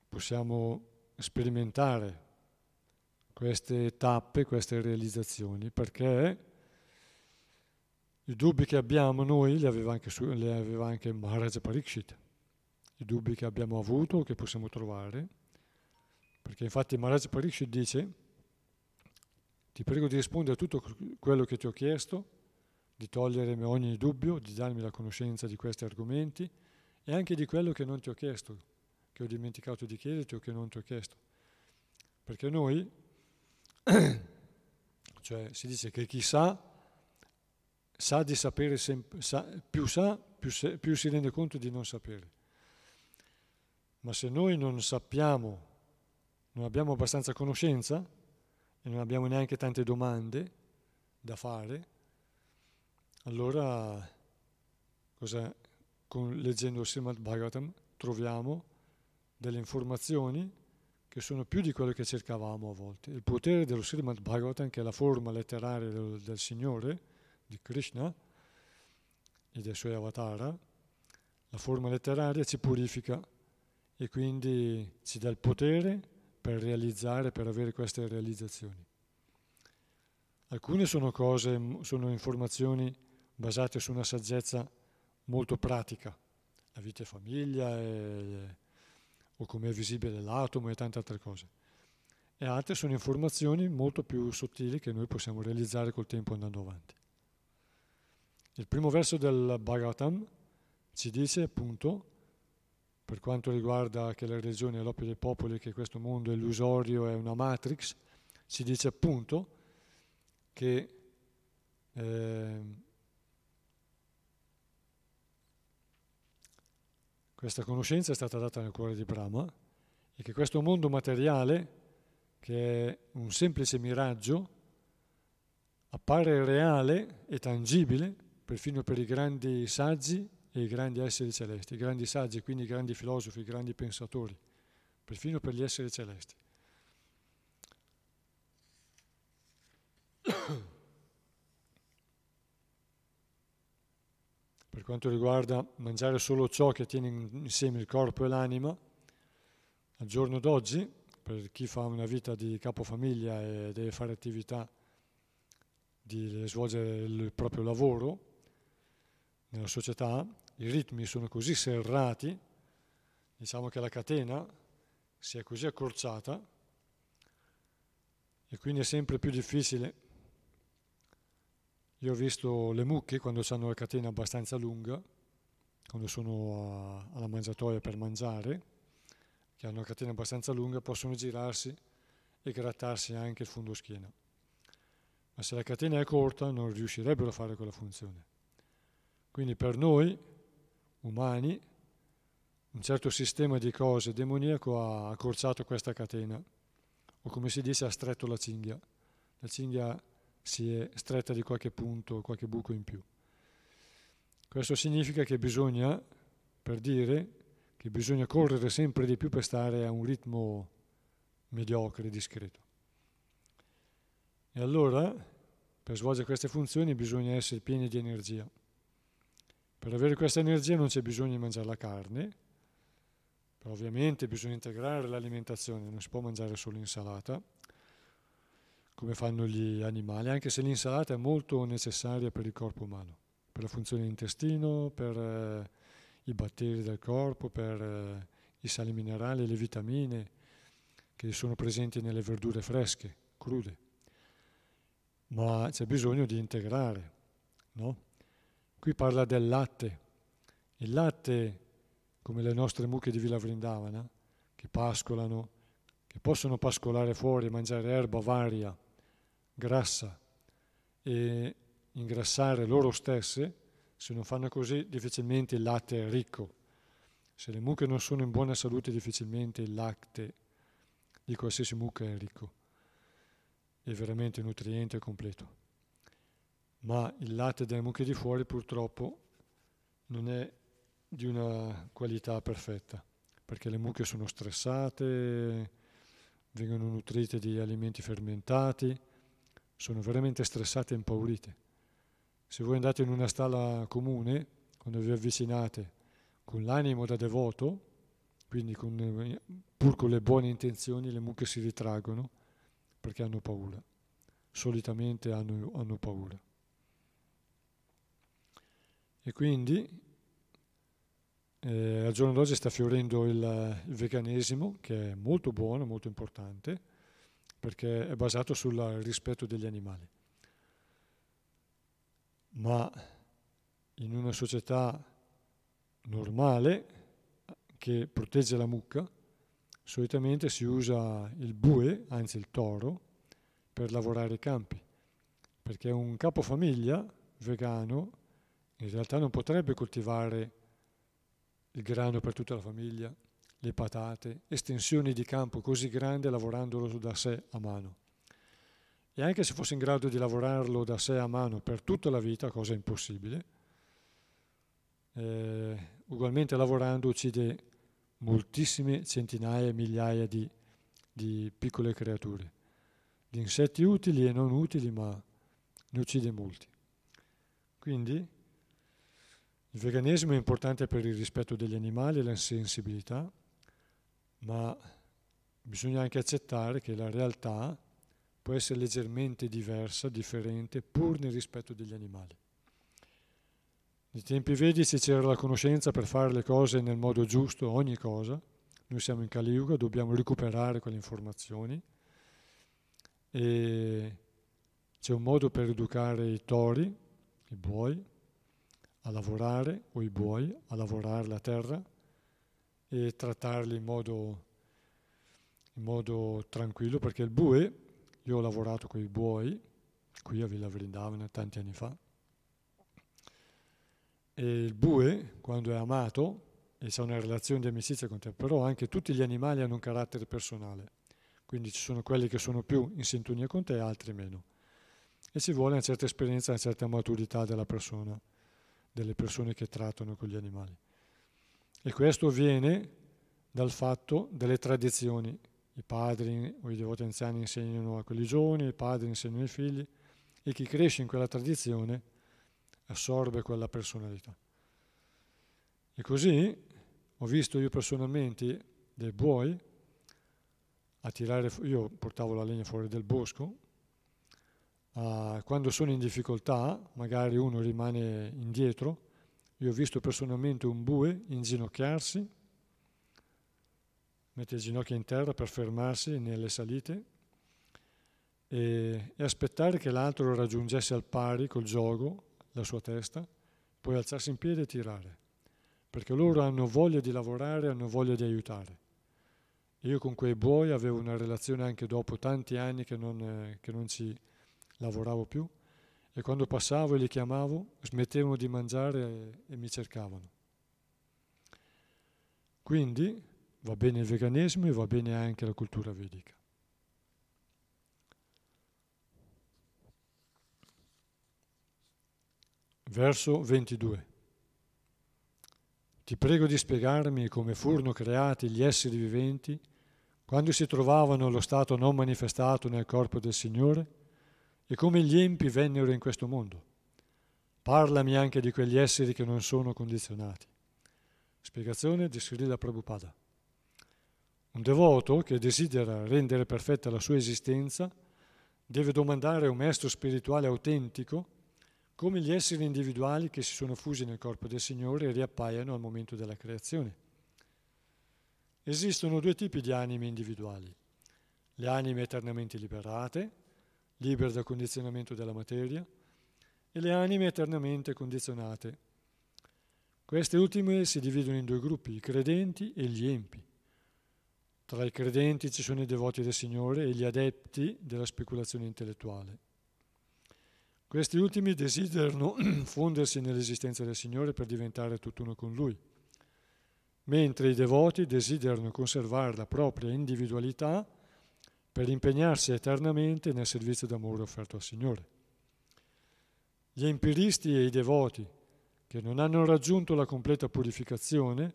possiamo sperimentare queste tappe, queste realizzazioni, perché i dubbi che abbiamo noi li aveva anche, su, li aveva anche Maharaja Parikshit, i dubbi che abbiamo avuto, che possiamo trovare, perché infatti Maharaja Parikshit dice, ti prego di rispondere a tutto quello che ti ho chiesto, di togliermi ogni dubbio, di darmi la conoscenza di questi argomenti e anche di quello che non ti ho chiesto, che ho dimenticato di chiederti o che non ti ho chiesto. Perché noi, cioè si dice che chi sa sa di sapere, sem- sa, più sa, più, se- più si rende conto di non sapere. Ma se noi non sappiamo, non abbiamo abbastanza conoscenza e non abbiamo neanche tante domande da fare, allora cosa, con, leggendo il Srimad Bhagavatam troviamo delle informazioni che sono più di quello che cercavamo a volte. Il potere dello Srimad Bhagavatam, che è la forma letteraria del, del Signore, di Krishna e dei suoi avatar, la forma letteraria ci purifica e quindi ci dà il potere per realizzare, per avere queste realizzazioni. Alcune sono cose, sono informazioni basate su una saggezza molto pratica, la vita e famiglia, e, o come è visibile l'atomo e tante altre cose. E altre sono informazioni molto più sottili che noi possiamo realizzare col tempo andando avanti. Il primo verso del Bhagavatam ci dice appunto, per quanto riguarda che la religione è l'oppio dei popoli, che questo mondo è illusorio, è una matrix, ci dice appunto che eh, questa conoscenza è stata data nel cuore di Brahma e che questo mondo materiale, che è un semplice miraggio, appare reale e tangibile perfino per i grandi saggi e i grandi esseri celesti, i grandi saggi, quindi i grandi filosofi, i grandi pensatori, perfino per gli esseri celesti. Per quanto riguarda mangiare solo ciò che tiene insieme il corpo e l'anima, al giorno d'oggi, per chi fa una vita di capofamiglia e deve fare attività di svolgere il proprio lavoro, nella società, i ritmi sono così serrati, diciamo che la catena si è così accorciata e quindi è sempre più difficile. Io ho visto le mucche quando hanno la catena abbastanza lunga, quando sono a, alla mangiatoia per mangiare, che hanno la catena abbastanza lunga, possono girarsi e grattarsi anche il fondo schiena. Ma se la catena è corta non riuscirebbero a fare quella funzione. Quindi per noi, umani, un certo sistema di cose demoniaco ha accorciato questa catena, o come si dice ha stretto la cinghia. La cinghia si è stretta di qualche punto, qualche buco in più. Questo significa che bisogna, per dire, che bisogna correre sempre di più per stare a un ritmo mediocre, discreto. E allora, per svolgere queste funzioni bisogna essere pieni di energia. Per avere questa energia non c'è bisogno di mangiare la carne, però ovviamente bisogna integrare l'alimentazione, non si può mangiare solo insalata, come fanno gli animali, anche se l'insalata è molto necessaria per il corpo umano, per la funzione dell'intestino, per eh, i batteri del corpo, per eh, i sali minerali le vitamine che sono presenti nelle verdure fresche, crude. Ma c'è bisogno di integrare, no? Qui parla del latte. Il latte, come le nostre mucche di Villa Vrindavana, che pascolano, che possono pascolare fuori e mangiare erba varia, grassa e ingrassare loro stesse, se non fanno così difficilmente il latte è ricco. Se le mucche non sono in buona salute difficilmente il latte di qualsiasi mucca è ricco, è veramente nutriente e completo ma il latte delle mucche di fuori purtroppo non è di una qualità perfetta, perché le mucche sono stressate, vengono nutrite di alimenti fermentati, sono veramente stressate e impaurite. Se voi andate in una stalla comune, quando vi avvicinate con l'animo da devoto, quindi con, pur con le buone intenzioni, le mucche si ritraggono perché hanno paura. Solitamente hanno, hanno paura. E quindi eh, al giorno d'oggi sta fiorendo il, il, veganesimo, che è molto buono, molto importante, perché è basato sul rispetto degli animali. Ma in una società normale che protegge la mucca, solitamente si usa il bue, anzi il toro, per lavorare i campi, perché un capofamiglia vegano in realtà non potrebbe coltivare il grano per tutta la famiglia, le patate, estensioni di campo così grandi lavorandolo da sé a mano. E anche se fosse in grado di lavorarlo da sé a mano per tutta la vita, cosa impossibile, eh, ugualmente lavorando uccide moltissime centinaia e migliaia di, di piccole creature, di insetti utili e non utili, ma ne uccide molti. Quindi il veganesimo è importante per il rispetto degli animali e la sensibilità, ma bisogna anche accettare che la realtà può essere leggermente diversa, differente, pur nel rispetto degli animali. Nei tempi vedici c'era la conoscenza per fare le cose nel modo giusto, ogni cosa. Noi siamo in Kali Yuga, dobbiamo recuperare quelle informazioni. E c'è un modo per educare i tori, i buoi, a lavorare, o i buoi, a lavorare la terra e trattarli in modo, in modo tranquillo, perché il bue, io ho lavorato con i buoi, qui a Villa Vrindavana tanti anni fa, e il bue, quando è amato, e c'è una relazione di amicizia con te, però anche tutti gli animali hanno un carattere personale, quindi ci sono quelli che sono più in sintonia con te e altri meno. E ci vuole una certa esperienza, una certa maturità della persona, delle persone che trattano con gli animali. E questo viene dal fatto delle tradizioni. I padri o i devoti anziani insegnano a quelli giovani, i padri insegnano ai figli e chi cresce in quella tradizione assorbe quella personalità. E così ho visto io personalmente dei buoi a tirare, io portavo la legna fuori del bosco, uh, quando sono in difficoltà, magari uno rimane indietro, io ho visto personalmente un bue inginocchiarsi, mette le ginocchia in terra per fermarsi nelle salite e, e aspettare che l'altro raggiungesse al pari col gioco, la sua testa, poi alzarsi in piedi e tirare, perché loro hanno voglia di lavorare, hanno voglia di aiutare. Io con quei buoi avevo una relazione anche dopo tanti anni che non, che non ci lavoravo più e quando passavo e li chiamavo smettevano di mangiare e, mi cercavano. Quindi va bene il veganesimo e va bene anche la cultura vedica. Verso 22. Ti prego di spiegarmi come furono creati gli esseri viventi quando si trovavano allo stato non manifestato nel corpo del Signore e come gli empi vennero in questo mondo. Parlami anche di quegli esseri che non sono condizionati. Spiegazione di Srila Prabhupada. Un devoto che desidera rendere perfetta la sua esistenza deve domandare a un maestro spirituale autentico come gli esseri individuali che si sono fusi nel corpo del Signore riappaiano al momento della creazione. Esistono due tipi di anime individuali, le anime eternamente liberate, libere dal condizionamento della materia, e le anime eternamente condizionate. Queste ultime si dividono in due gruppi, i credenti e gli empi. Tra i credenti ci sono i devoti del Signore e gli adepti della speculazione intellettuale. Questi ultimi desiderano fondersi nell'esistenza del Signore per diventare tutt'uno con Lui, mentre i devoti desiderano conservare la propria individualità per impegnarsi eternamente nel servizio d'amore offerto al Signore. Gli empiristi e i devoti che non hanno raggiunto la completa purificazione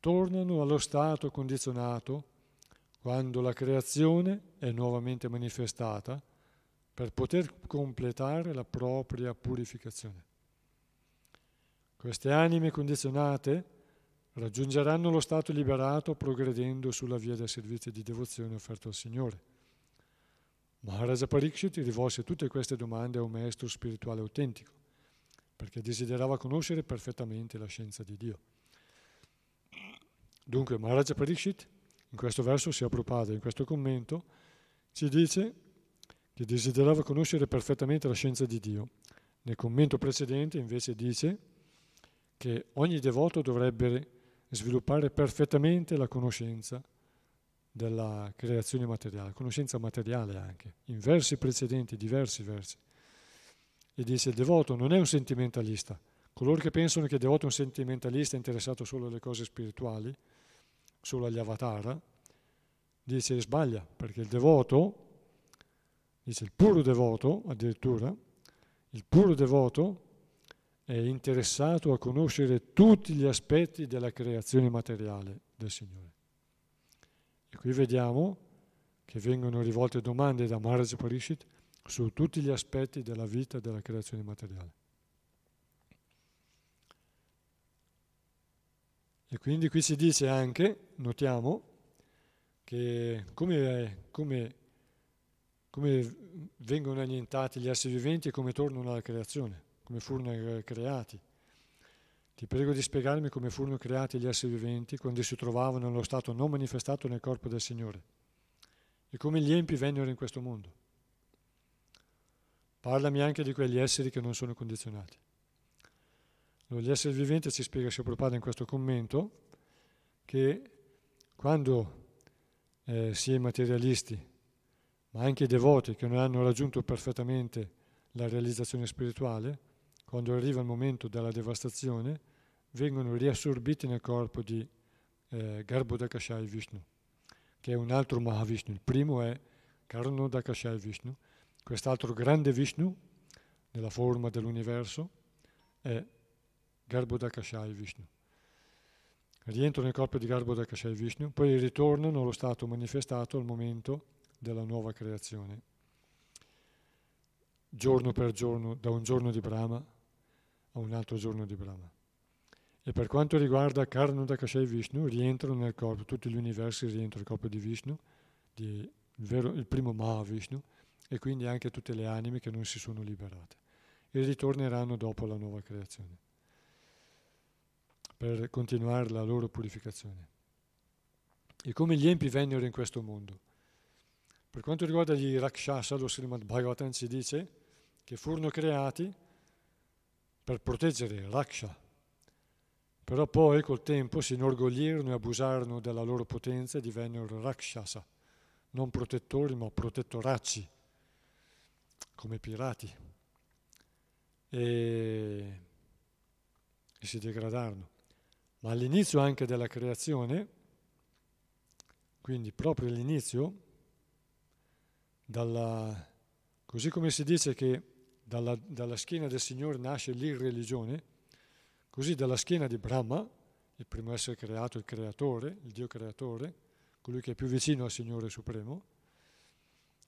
tornano allo stato condizionato quando la creazione è nuovamente manifestata per poter completare la propria purificazione. Queste anime condizionate raggiungeranno lo stato liberato progredendo sulla via del servizio di devozione offerto al Signore. Maharaja Pariksit rivolse tutte queste domande a un maestro spirituale autentico, perché desiderava conoscere perfettamente la scienza di Dio. Dunque Maharaja Pariksit, in questo verso si Prabhupada, in questo commento, ci dice che desiderava conoscere perfettamente la scienza di Dio. Nel commento precedente invece dice che ogni devoto dovrebbe sviluppare perfettamente la conoscenza della creazione materiale, conoscenza materiale anche, in versi precedenti, diversi versi. e dice il devoto non è un sentimentalista. Coloro che pensano che il devoto è un sentimentalista interessato solo alle cose spirituali, solo agli avatar, dice sbaglia, perché il devoto, dice il puro devoto addirittura, il puro devoto è interessato a conoscere tutti gli aspetti della creazione materiale del Signore. E qui vediamo che vengono rivolte domande da Maharaj Parishit su tutti gli aspetti della vita della creazione materiale. E quindi qui si dice anche, notiamo, che come, come, come vengono annientati gli esseri viventi e come tornano alla creazione, come furono creati. Ti prego di spiegarmi come furono creati gli esseri viventi quando si trovavano nello stato non manifestato nel corpo del Signore e come gli empi vennero in questo mondo. Parlami anche di quegli esseri che non sono condizionati. Gli esseri viventi ci spiega Prabhupada in questo commento che quando eh, si è materialisti, ma anche i devoti che non hanno raggiunto perfettamente la realizzazione spirituale, quando arriva il momento della devastazione, vengono riassorbiti nel corpo di eh, Garbhodakashai Vishnu, che è un altro Mahavishnu. Il primo è Karnodakashai Vishnu, quest'altro grande Vishnu, nella forma dell'universo, è Garbhodakashai Vishnu. Rientrano nel corpo di Garbhodakashai Vishnu, poi ritornano allo stato manifestato al momento della nuova creazione. Giorno per giorno, da un giorno di Brahma a un altro giorno di Brahma. E per quanto riguarda Karnodakashai Vishnu, rientrano nel corpo, tutti gli universi rientrano nel corpo di Vishnu, di, il, vero, il primo Mahavishnu, e quindi anche tutte le anime che non si sono liberate. E ritorneranno dopo la nuova creazione per continuare la loro purificazione. E come gli empi vennero in questo mondo. Per quanto riguarda gli Rakshasa, lo Srimad Bhagavatam ci dice che furono creati per proteggere Raksha, però poi col tempo si inorgoglirono e abusarono della loro potenza e divennero Rakshasa, non protettori ma protettoracci, come pirati, e, e si degradarono. Ma all'inizio anche della creazione, quindi proprio all'inizio, dalla, così come si dice che dalla, dalla schiena del Signore nasce l'irreligione, così dalla schiena di Brahma, il primo essere creato, il creatore, il Dio creatore, colui che è più vicino al Signore Supremo,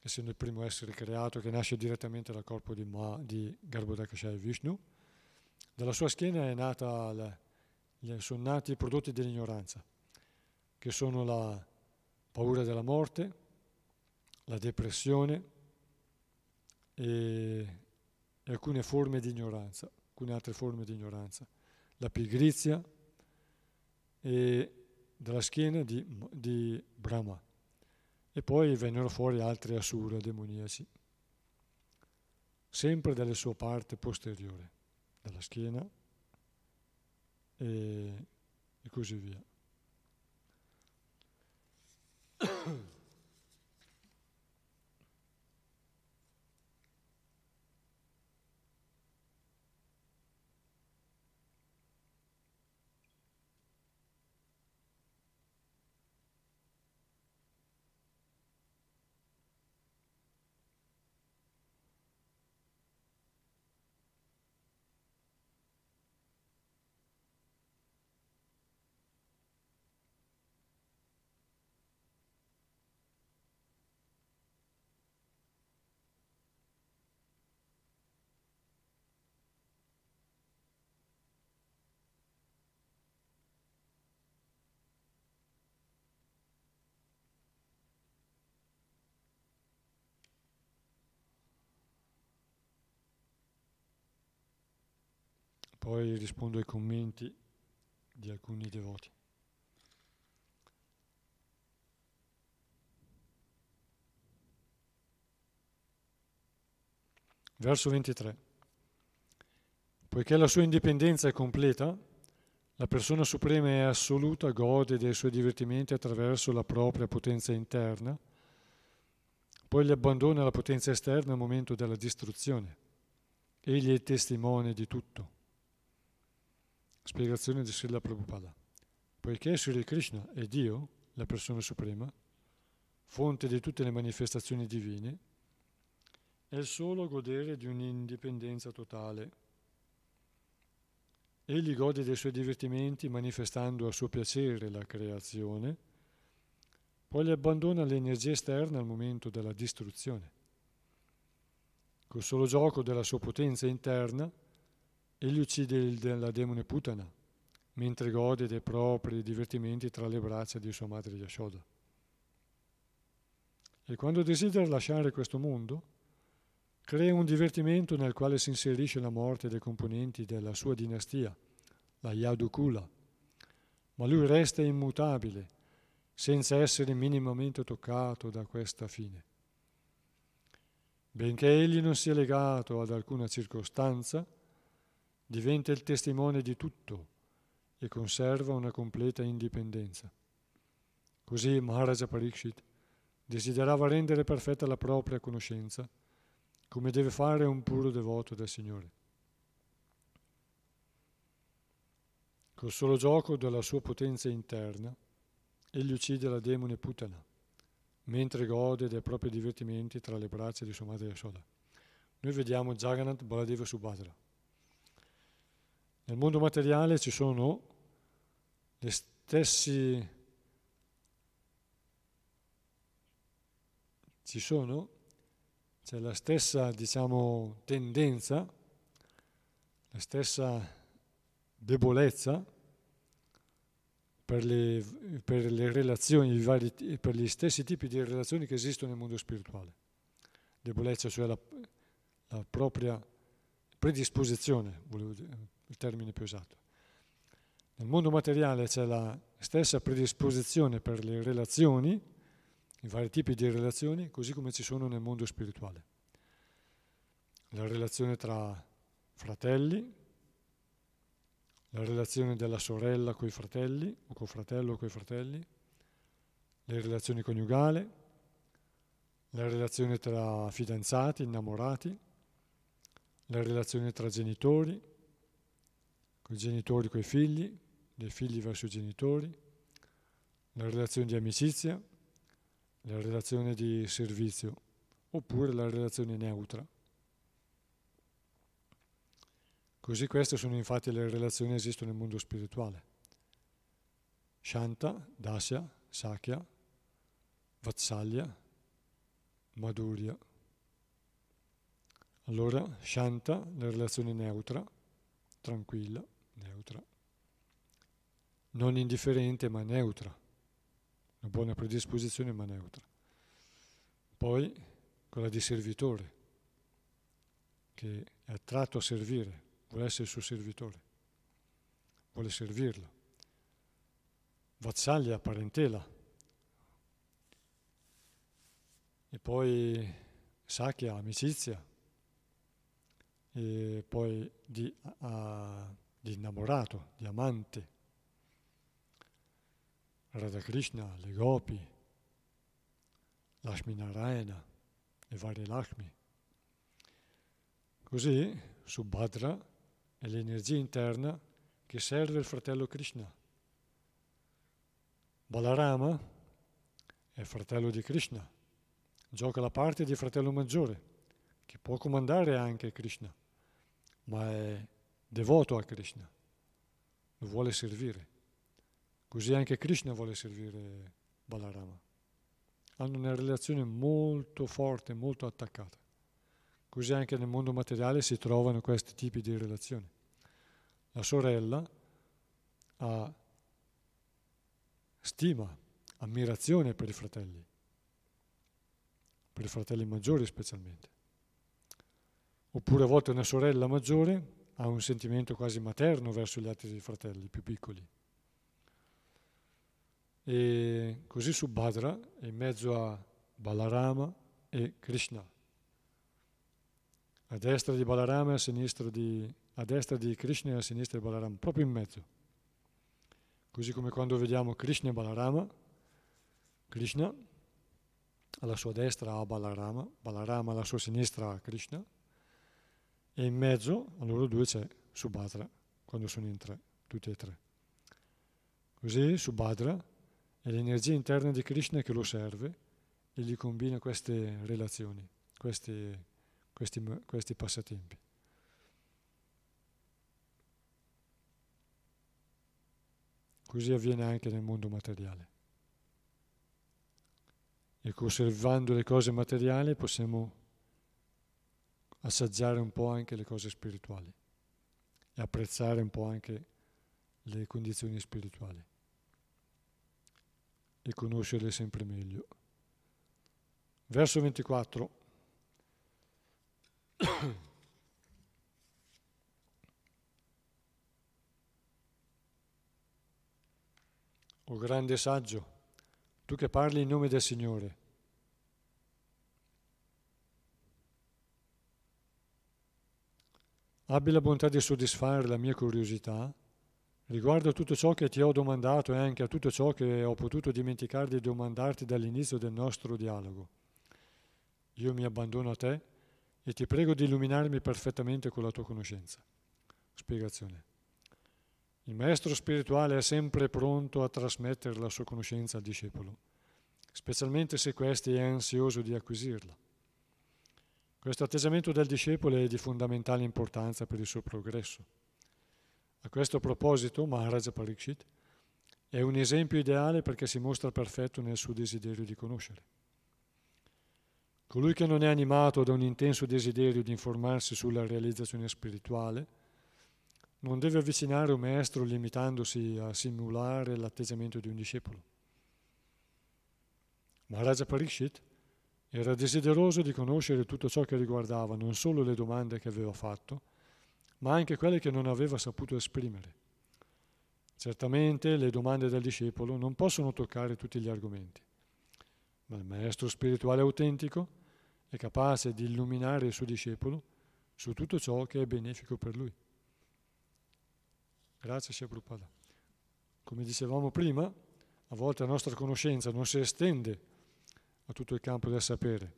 essendo il primo essere creato che nasce direttamente dal corpo di, Ma, di Garbhodakashaya Vishnu, dalla sua schiena è nata la, sono nati i prodotti dell'ignoranza, che sono la paura della morte, la depressione e, alcune forme di ignoranza, alcune altre forme di ignoranza, la pigrizia e dalla schiena di, di Brahma. E poi vennero fuori altri asura demoniaci, sempre dalle sue parti posteriore, dalla schiena e, e così via. Poi rispondo ai commenti di alcuni devoti. Verso 23. Poiché la sua indipendenza è completa, la persona suprema è assoluta, gode dei suoi divertimenti attraverso la propria potenza interna, poi gli abbandona la potenza esterna al momento della distruzione Egli è testimone di tutto. Spiegazione di Srila Prabhupada. Poiché Sri Krishna è Dio, la persona suprema, fonte di tutte le manifestazioni divine, è il solo godere di un'indipendenza totale. Egli gode dei suoi divertimenti manifestando a suo piacere la creazione, poi gli abbandona l'energia esterna al momento della distruzione. Col solo gioco della sua potenza interna, egli uccide il, la demone Putana, mentre gode dei propri divertimenti tra le braccia di sua madre Yashoda. E quando desidera lasciare questo mondo, crea un divertimento nel quale si inserisce la morte dei componenti della sua dinastia, la Yadukula, ma lui resta immutabile, senza essere minimamente toccato da questa fine. Benché egli non sia legato ad alcuna circostanza, diventa il testimone di tutto e conserva una completa indipendenza. Così Maharaja Parikshit desiderava rendere perfetta la propria conoscenza, come deve fare un puro devoto del Signore. Col solo gioco della sua potenza interna, egli uccide la demone Putana mentre gode dei propri divertimenti tra le braccia di sua madre Yashoda. Noi vediamo Jagannath, Baladeva Subhadra. Nel mondo materiale ci sono le stessi ci sono c'è la stessa diciamo tendenza la stessa debolezza per le, per le relazioni, vari, per gli stessi tipi di relazioni che esistono nel mondo spirituale. Debolezza, cioè la, la propria predisposizione, volevo dire, il termine più esatto. Nel mondo materiale c'è la stessa predisposizione per le relazioni, i vari tipi di relazioni, così come ci sono nel mondo spirituale. La relazione tra fratelli, la relazione della sorella con i fratelli, o col fratello o con i fratelli, le relazioni coniugali, la relazione tra fidanzati, innamorati, la relazione tra genitori, con i genitori con i figli, dei figli verso i genitori, la relazione di amicizia, la relazione di servizio, oppure la relazione neutra. Così queste sono infatti le relazioni che esistono nel mondo spirituale. Shanta, Dasya, Sakya, Vatsalya, Madhurya. Allora, Shanta, la relazione neutra, tranquilla, neutra. Non indifferente ma neutra. Una buona predisposizione ma neutra. Poi quella di servitore, che è attratto a servire, vuole essere il suo servitore, vuole servirlo. Vazzaglia, parentela. E poi Sakya, amicizia. E poi di, a, di innamorato, di amante. Radha Krishna, le gopi, Lashmi Narayana, le varie Lakshmi. Così Subhadra è l'energia interna che serve il fratello Krishna. Balarama è fratello di Krishna, gioca la parte di fratello maggiore, che può comandare anche Krishna, ma è devoto a Krishna, lo vuole servire. Così anche Krishna vuole servire Balarama. Hanno una relazione molto forte, molto attaccata. Così anche nel mondo materiale si trovano questi tipi di relazioni. La sorella ha stima, ammirazione per i fratelli, per i fratelli maggiori specialmente. Oppure a volte una sorella maggiore ha un sentimento quasi materno verso gli altri fratelli più piccoli. E così Subhadra è in mezzo a Balarama e Krishna a destra di Balarama e a sinistra di, a destra di Krishna e a sinistra di Balarama, proprio in mezzo. Così come quando vediamo Krishna e Balarama, Krishna alla sua destra ha Balarama, Balarama alla sua sinistra ha Krishna, e in mezzo a loro due c'è Subhadra, quando sono in tre, tutti e tre. Così Subhadra è l'energia interna di Krishna che lo serve e gli combina queste relazioni, questi, questi, questi passatempi. Così avviene anche nel mondo materiale. E osservando le cose materiali possiamo assaggiare un po' anche le cose spirituali e apprezzare un po' anche le condizioni spirituali e conoscerle sempre meglio. Verso 24. O grande saggio, tu che parli in nome del Signore, abbi la bontà di soddisfare la mia curiosità riguardo a tutto ciò che ti ho domandato e anche a tutto ciò che ho potuto dimenticare di domandarti dall'inizio del nostro dialogo. Io mi abbandono a te e ti prego di illuminarmi perfettamente con la tua conoscenza. Spiegazione. Il maestro spirituale è sempre pronto a trasmettere la sua conoscenza al discepolo, specialmente se questi è ansioso di acquisirla. Questo atteggiamento del discepolo è di fondamentale importanza per il suo progresso. A questo proposito, Maharaja Parikshit è un esempio ideale perché si mostra perfetto nel suo desiderio di conoscere. Colui che non è animato da un intenso desiderio di informarsi sulla realizzazione spirituale non deve avvicinare un maestro limitandosi a simulare l'atteggiamento di un discepolo. Maharaja Parikshit era desideroso di conoscere tutto ciò che riguardava non solo le domande che aveva fatto, ma anche quelle che non aveva saputo esprimere. Certamente le domande del discepolo non possono toccare tutti gli argomenti, ma il maestro spirituale autentico è capace di illuminare il suo discepolo su tutto ciò che è benefico per lui. Grazie, Sia Prabhupada. Come dicevamo prima, a volte la nostra conoscenza non si estende a tutto il campo del sapere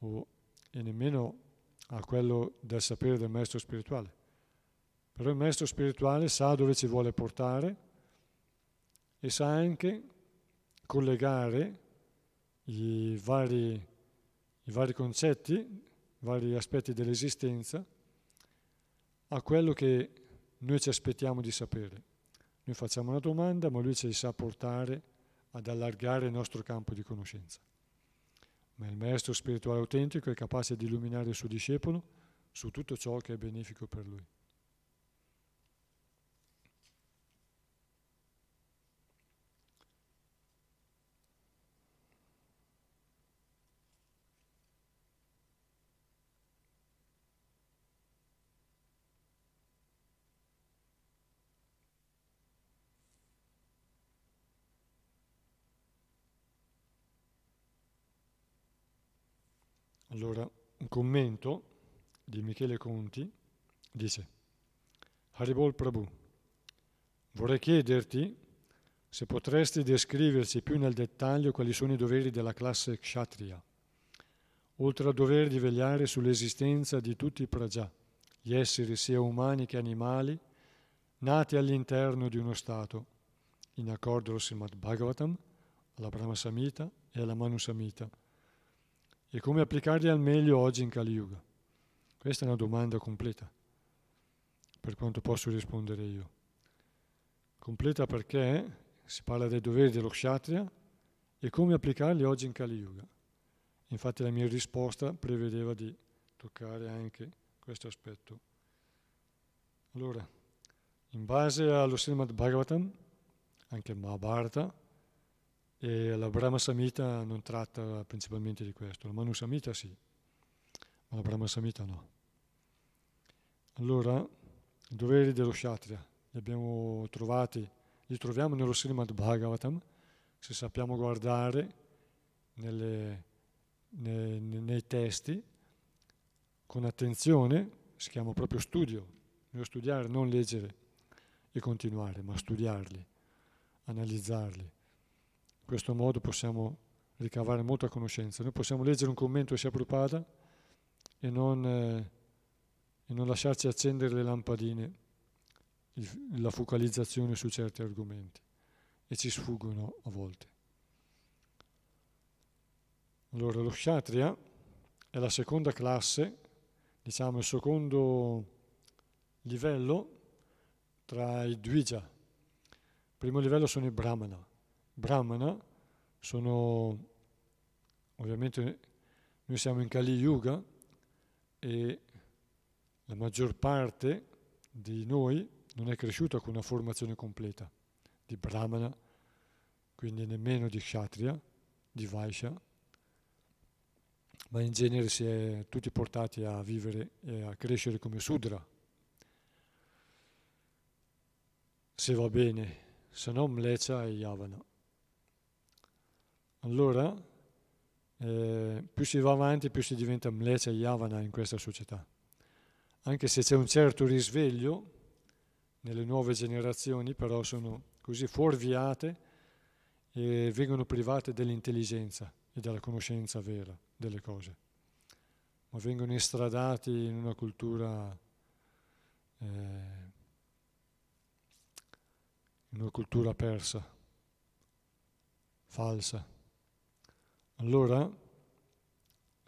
o, e nemmeno a quello del sapere del maestro spirituale. Però il maestro spirituale sa dove ci vuole portare e sa anche collegare i vari, i vari concetti, i vari aspetti dell'esistenza a quello che noi ci aspettiamo di sapere. Noi facciamo una domanda, ma lui ci sa portare ad allargare il nostro campo di conoscenza. Ma il maestro spirituale autentico è capace di illuminare il suo discepolo su tutto ciò che è benefico per lui. Allora, un commento di Michele Conti dice, Haribol Prabhu, vorrei chiederti se potresti descriverci più nel dettaglio quali sono i doveri della classe kshatriya, oltre al dovere di vegliare sull'esistenza di tutti i praja, gli esseri sia umani che animali, nati all'interno di uno Stato, in accordo al Srimad Bhagavatam, alla Brahma Samhita e alla Manu Samhita, e come applicarli al meglio oggi in Kali Yuga? Questa è una domanda completa, per quanto posso rispondere io. Completa perché si parla dei doveri dello kshatriya e come applicarli oggi in Kali Yuga. Infatti la mia risposta prevedeva di toccare anche questo aspetto. Allora, in base allo Srimad Bhagavatam, anche Mahabharata, e la Brahma Samhita non tratta principalmente di questo, la Manu Samhita sì, ma la Brahma Samhita no. Allora, i doveri dello Kshatriya li abbiamo trovati, li troviamo nello Srimad Bhagavatam, se sappiamo guardare nelle, nei, nei testi con attenzione, si chiama proprio studio, non studiare, non leggere e continuare, ma studiarli, analizzarli questo modo possiamo ricavare molta conoscenza. Noi possiamo leggere un commento sia Prabhupada e non, eh, e non lasciarci accendere le lampadine, la focalizzazione su certi argomenti e ci sfuggono a volte. Allora, lo Kshatriya è la seconda classe, diciamo il secondo livello tra i Dvija. Il primo livello sono i Brahmana. Brahmana sono, ovviamente noi siamo in Kali Yuga e la maggior parte di noi non è cresciuta con una formazione completa di Brahmana, quindi nemmeno di Kshatriya, di Vaishya, ma in genere si è tutti portati a vivere e a crescere come Sudra. Se va bene, se no Mlecha e Yavana. Allora, eh, più si va avanti, più si diventa Mlecha Yavana in questa società. Anche se c'è un certo risveglio nelle nuove generazioni, però sono così fuorviate e vengono private dell'intelligenza e della conoscenza vera delle cose, ma vengono estradati in una cultura, eh, in una cultura persa, falsa. Allora,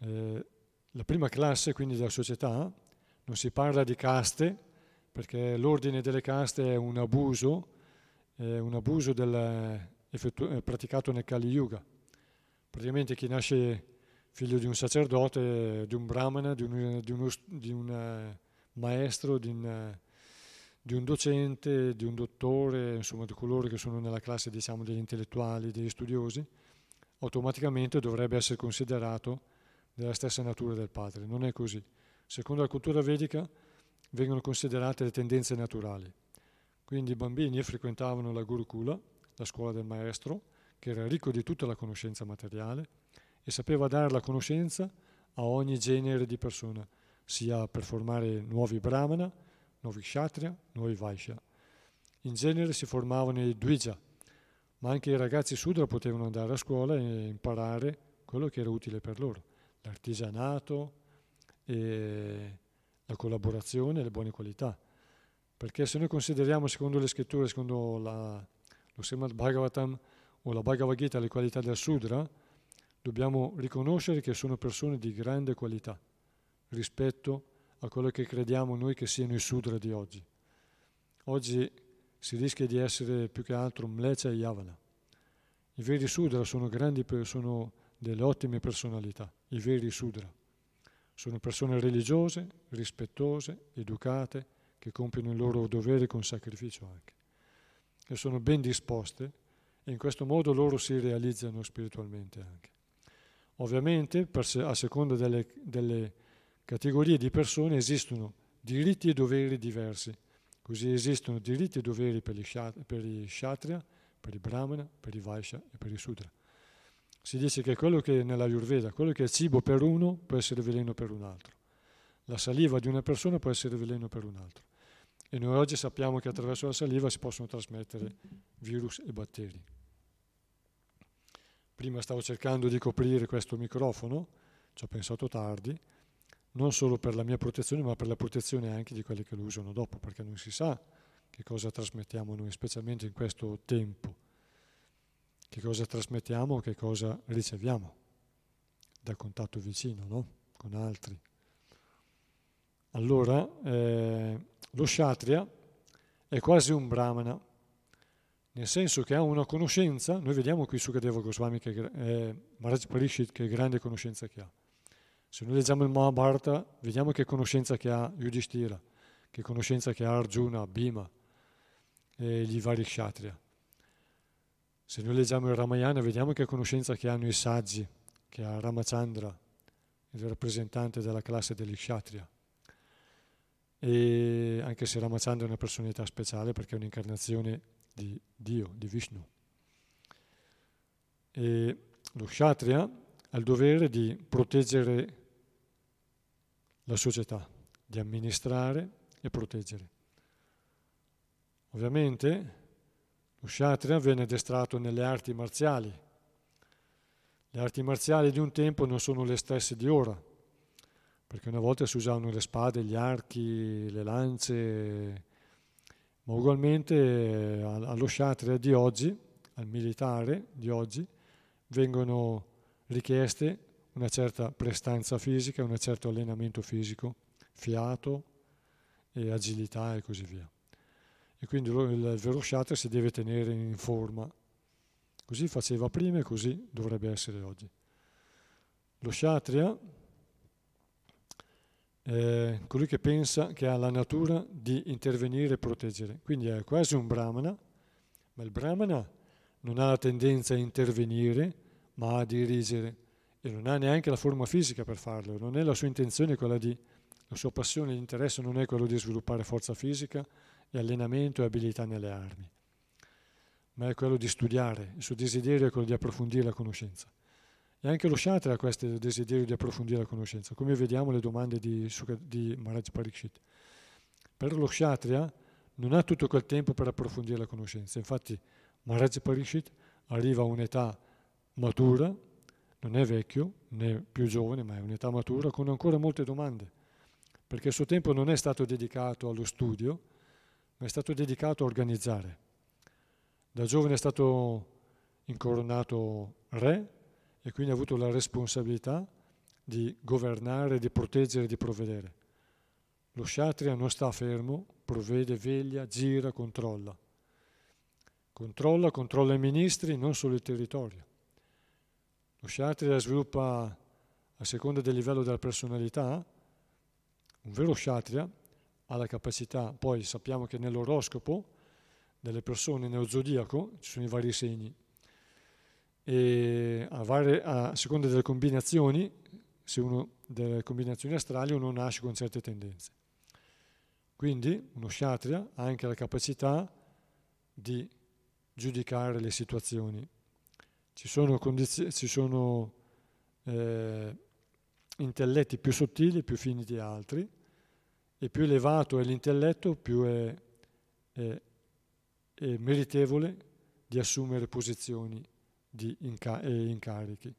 eh, la prima classe quindi della società, non si parla di caste, perché l'ordine delle caste è un abuso, è un abuso del, effettu- praticato nel Kali Yuga. Praticamente chi nasce figlio di un sacerdote, di un brahmana, di un, di uno, di un eh, maestro, di un, eh, di un, docente, di un dottore, insomma di coloro che sono nella classe diciamo, degli intellettuali, degli studiosi, automaticamente dovrebbe essere considerato della stessa natura del padre. Non è così. Secondo la cultura vedica vengono considerate le tendenze naturali. Quindi i bambini frequentavano la Gurukula, la scuola del maestro, che era ricco di tutta la conoscenza materiale e sapeva dare la conoscenza a ogni genere di persona, sia per formare nuovi brahmana, nuovi kshatriya, nuovi vaishya. In genere si formavano i dvija, ma anche i ragazzi sudra potevano andare a scuola e imparare quello che era utile per loro, l'artigianato e la collaborazione le buone qualità. Perché se noi consideriamo, secondo le scritture, secondo la, lo Srimad Bhagavatam o la Bhagavad Gita, le qualità del Sudra, dobbiamo riconoscere che sono persone di grande qualità rispetto a quello che crediamo noi che siano i Sudra di oggi. Oggi si rischia di essere più che altro Mlecha e Yavana. I veri Sudra sono, grandi, sono delle ottime personalità, i veri Sudra. Sono persone religiose, rispettose, educate, che compiono il loro dovere con sacrificio anche. E sono ben disposte e in questo modo loro si realizzano spiritualmente anche. Ovviamente, a seconda delle, delle categorie di persone, esistono diritti e doveri diversi. Così esistono diritti e doveri per, i kshatriya, per i brahmana, per i vaishya e per i sudra. Si dice che quello che nella Ayurveda, quello che è cibo per uno può essere veleno per un altro. La saliva di una persona può essere veleno per un altro. E noi oggi sappiamo che attraverso la saliva si possono trasmettere virus e batteri. Prima stavo cercando di coprire questo microfono, ci ho pensato tardi, non solo per la mia protezione, ma per la protezione anche di quelli che lo usano dopo, perché non si sa che cosa trasmettiamo noi, specialmente in questo tempo, che cosa trasmettiamo, che cosa riceviamo dal contatto vicino, no? con altri. Allora, eh, lo kshatriya è quasi un brahmana, nel senso che ha una conoscenza, noi vediamo qui Sukadeva Goswami, che è Maharaj Parishit, che grande conoscenza che ha. Se noi leggiamo il Mahabharata, vediamo che conoscenza che ha Yudhishthira, che conoscenza che ha Arjuna, Bhima e gli vari kshatriya. Se noi leggiamo il Ramayana, vediamo che conoscenza che hanno i saggi, che ha Ramachandra, il rappresentante della classe degli kshatriya e anche se Ramachandra è una personalità speciale perché è un'incarnazione di Dio, di Vishnu. E lo Kshatriya ha il dovere di proteggere la società, di amministrare e proteggere. Ovviamente lo Kshatriya venne addestrato nelle arti marziali. Le arti marziali di un tempo non sono le stesse di ora perché una volta si usavano le spade, gli archi, le lance, ma ugualmente allo sciatria di oggi, al militare di oggi, vengono richieste una certa prestanza fisica, un certo allenamento fisico, fiato e agilità e così via. E quindi il vero sciatria si deve tenere in forma. Così faceva prima e così dovrebbe essere oggi. Lo sciatria è colui che pensa che ha la natura di intervenire e proteggere. Quindi è quasi un brahmana, ma il brahmana non ha la tendenza a intervenire, ma a dirigere e non ha neanche la forma fisica per farlo, non è la sua intenzione quella di, la sua passione, l'interesse non è quello di sviluppare forza fisica e allenamento e abilità nelle armi, ma è quello di studiare, il suo desiderio è quello di approfondire la conoscenza. E anche lo Shatra ha questo desiderio di approfondire la conoscenza, come vediamo le domande di, di Maharaj Parikshit. Per lo Kshatriya non ha tutto quel tempo per approfondire la conoscenza, infatti Maharaj Parikshit arriva a un'età matura, non è vecchio né più giovane, ma è un'età matura con ancora molte domande, perché il suo tempo non è stato dedicato allo studio, ma è stato dedicato a organizzare. Da giovane è stato incoronato re e quindi ha avuto la responsabilità di governare, di proteggere, di provvedere. Lo Kshatriya non sta fermo, provvede, veglia, gira, controlla. Controlla, controlla i ministri, non solo il territorio. Lo Kshatriya sviluppa, a seconda del livello della personalità, un vero Kshatriya ha la capacità, poi sappiamo che nell'oroscopo delle persone, nello zodiaco, ci sono i vari segni, e a, varie, a seconda delle combinazioni, se uno delle combinazioni astrali uno nasce con certe tendenze. Quindi uno Kshatriya ha anche la capacità di giudicare le situazioni ci sono, condiz- ci sono eh, intelletti più sottili, più fini di altri, e più elevato è l'intelletto, più è, è, è meritevole di assumere posizioni di inca- e incarichi.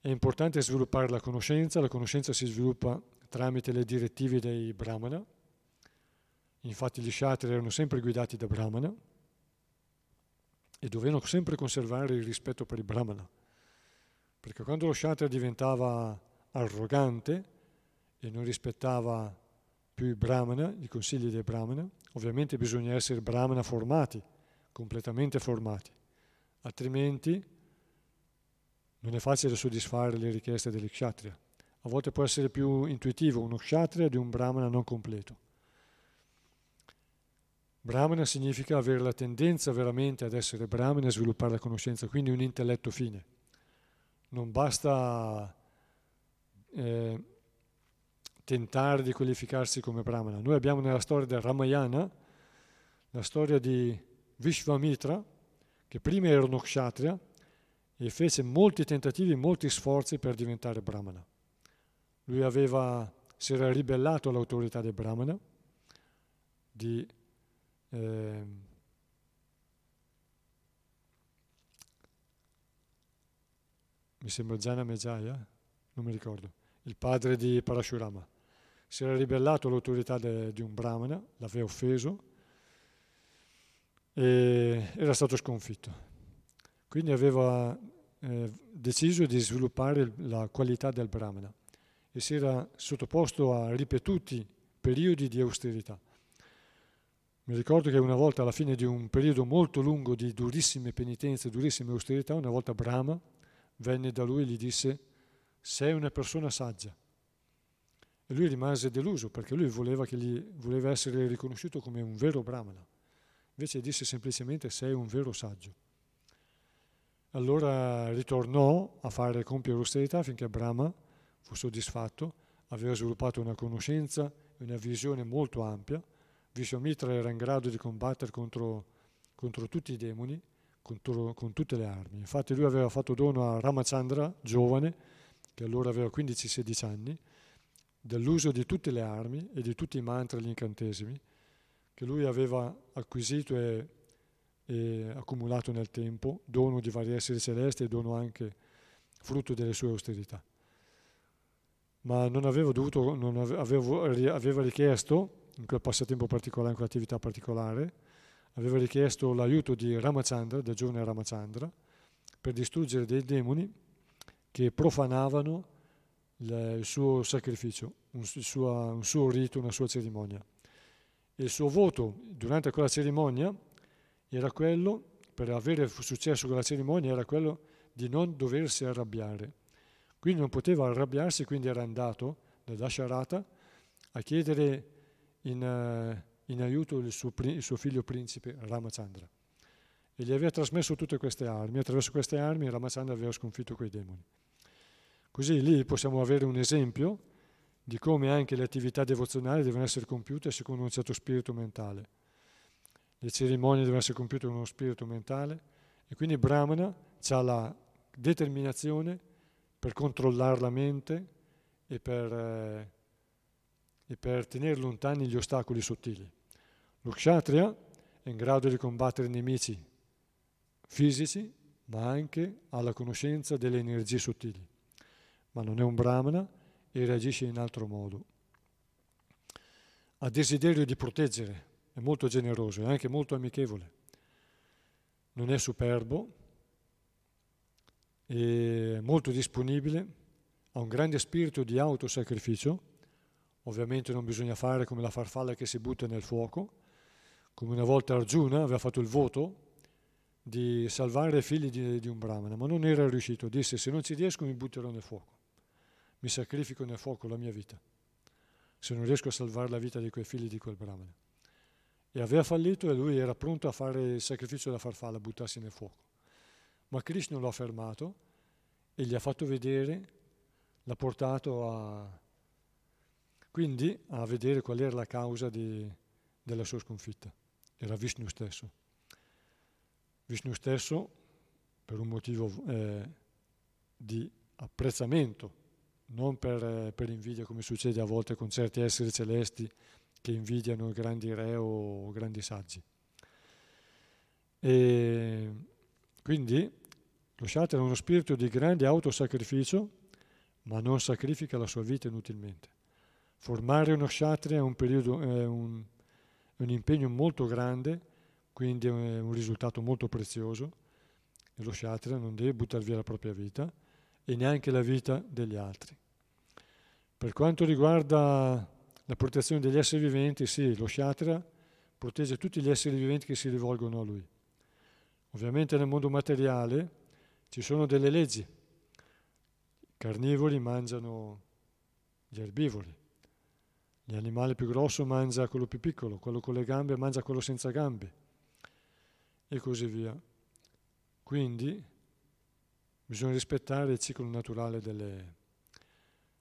È importante sviluppare la conoscenza, la conoscenza si sviluppa tramite le direttive dei brahmana, infatti gli shatri erano sempre guidati da brahmana, e dovevano sempre conservare il rispetto per il brahmana, perché quando lo kshatriya diventava arrogante e non rispettava più il brahmana, i consigli del brahmana, ovviamente bisogna essere brahmana formati, completamente formati, altrimenti non è facile soddisfare le richieste degli kshatriya. A volte può essere più intuitivo uno kshatriya di un brahmana non completo. Brahmana significa avere la tendenza veramente ad essere Brahmana e sviluppare la conoscenza, quindi un intelletto fine. Non basta eh, tentare di qualificarsi come Brahmana. Noi abbiamo nella storia del Ramayana la storia di Vishvamitra, che prima era uno kshatriya e fece molti tentativi, molti sforzi per diventare Brahmana. Lui aveva, si era ribellato all'autorità del Brahmana, di eh, mi sembra Jana Mejaya, non mi ricordo, il padre di Parashurama. Si era ribellato all'autorità de, di un brahmana, l'aveva offeso e era stato sconfitto. Quindi aveva eh, deciso di sviluppare la qualità del brahmana e si era sottoposto a ripetuti periodi di austerità. Mi ricordo che una volta alla fine di un periodo molto lungo di durissime penitenze, durissime austerità, una volta Brahma venne da lui e gli disse sei una persona saggia. E lui rimase deluso perché lui voleva, gli, voleva essere riconosciuto come un vero Brahmana. Invece disse semplicemente sei un vero saggio. Allora ritornò a fare compiere l'austerità finché Brahma fu soddisfatto, aveva sviluppato una conoscenza e una visione molto ampia Vishwamitra era in grado di combattere contro, contro tutti i demoni, contro, con tutte le armi. Infatti lui aveva fatto dono a Ramachandra, giovane, che allora aveva 15-16 anni, dell'uso di tutte le armi e di tutti i mantra e gli incantesimi che lui aveva acquisito e, e accumulato nel tempo, dono di vari esseri celesti e dono anche frutto delle sue austerità. ma non avevo dovuto, non avevo, aveva richiesto, in quel passatempo particolare, in quell'attività particolare, aveva richiesto l'aiuto di Ramachandra, del giovane Ramachandra, per distruggere dei demoni che profanavano il suo sacrificio, un suo, un suo rito, una sua cerimonia. E il suo voto durante quella cerimonia era quello, per avere successo con la cerimonia, era quello di non doversi arrabbiare. Quindi non poteva arrabbiarsi, quindi era andato da Dasharata a chiedere in, uh, in aiuto il suo, il suo, figlio principe Ramachandra. E gli aveva trasmesso tutte queste armi. Attraverso queste armi Ramachandra aveva sconfitto quei demoni. Così lì possiamo avere un esempio di come anche le attività devozionali devono essere compiute secondo un certo spirito mentale. Le cerimonie devono essere compiute con uno spirito mentale e quindi Brahmana ha la determinazione per controllare la mente e per, eh, e per tenere lontani gli ostacoli sottili. Lo kshatriya è in grado di combattere nemici fisici, ma anche ha la conoscenza delle energie sottili ma non è un brahmana e reagisce in altro modo. Ha desiderio di proteggere, è molto generoso, è anche molto amichevole. Non è superbo, è molto disponibile, ha un grande spirito di autosacrificio, ovviamente non bisogna fare come la farfalla che si butta nel fuoco, come una volta Arjuna aveva fatto il voto di salvare i figli di, di un brahmana, ma non era riuscito, disse se non ci riesco mi butterò nel fuoco mi sacrifico nel fuoco la mia vita, se non riesco a salvare la vita di quei figli di quel brahmana. E aveva fallito e lui era pronto a fare il sacrificio della farfalla, buttarsi nel fuoco. Ma Krishna lo ha fermato e gli ha fatto vedere, l'ha portato a, quindi a vedere qual era la causa di, della sua sconfitta. Era Vishnu stesso. Vishnu stesso, per un motivo eh, di apprezzamento non per, per, invidia come succede a volte con certi esseri celesti che invidiano grandi re o grandi saggi. E quindi lo Shatra è uno spirito di grande autosacrificio, ma non sacrifica la sua vita inutilmente. Formare uno Kshatriya è un, periodo, è un, un impegno molto grande, quindi è un risultato molto prezioso, e lo Kshatriya non deve buttare via la propria vita, e neanche la vita degli altri. Per quanto riguarda la protezione degli esseri viventi, sì, lo Shatra protegge tutti gli esseri viventi che si rivolgono a lui. Ovviamente nel mondo materiale ci sono delle leggi. I carnivori mangiano gli erbivori, l'animale più grosso mangia quello più piccolo, quello con le gambe mangia quello senza gambe e così via. Quindi Bisogna rispettare il ciclo naturale delle...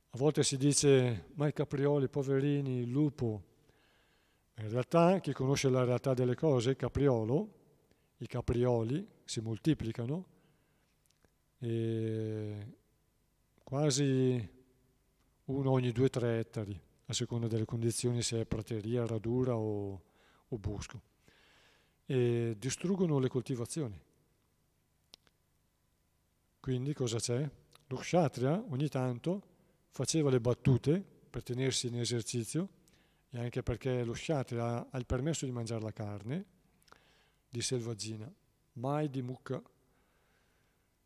A volte si dice, ma i caprioli, poverini, il lupo. In realtà, chi conosce la realtà delle cose, il capriolo, i caprioli si moltiplicano e quasi uno ogni due o tre ettari, a seconda delle condizioni, se è prateria, radura o, o bosco, e distruggono le coltivazioni. Quindi cosa c'è? Lo kshatriya ogni tanto faceva le battute per tenersi in esercizio e anche perché lo kshatriya ha il permesso di mangiare la carne di selvaggina, mai di mucca.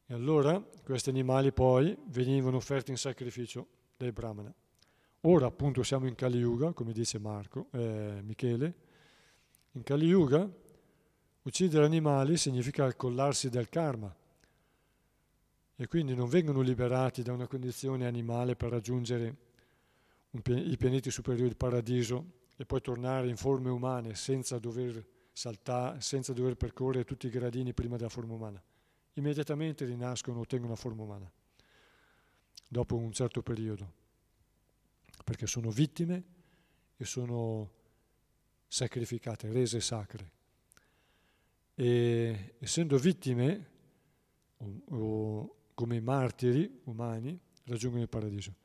E allora questi animali poi venivano offerti in sacrificio dai brahmana. Ora appunto siamo in Kali Yuga, come dice Marco, eh, Michele. In Kali Yuga uccidere animali significa accollarsi del karma, e quindi non vengono liberati da una condizione animale per raggiungere i pianeti superiori del paradiso e poi tornare in forme umane senza dover saltare, senza dover percorrere tutti i gradini prima della forma umana. Immediatamente rinascono, ottengono la forma umana, dopo un certo periodo, perché sono vittime e sono sacrificate, rese sacre. E essendo vittime o, o come martiri umani raggiungono il paradiso.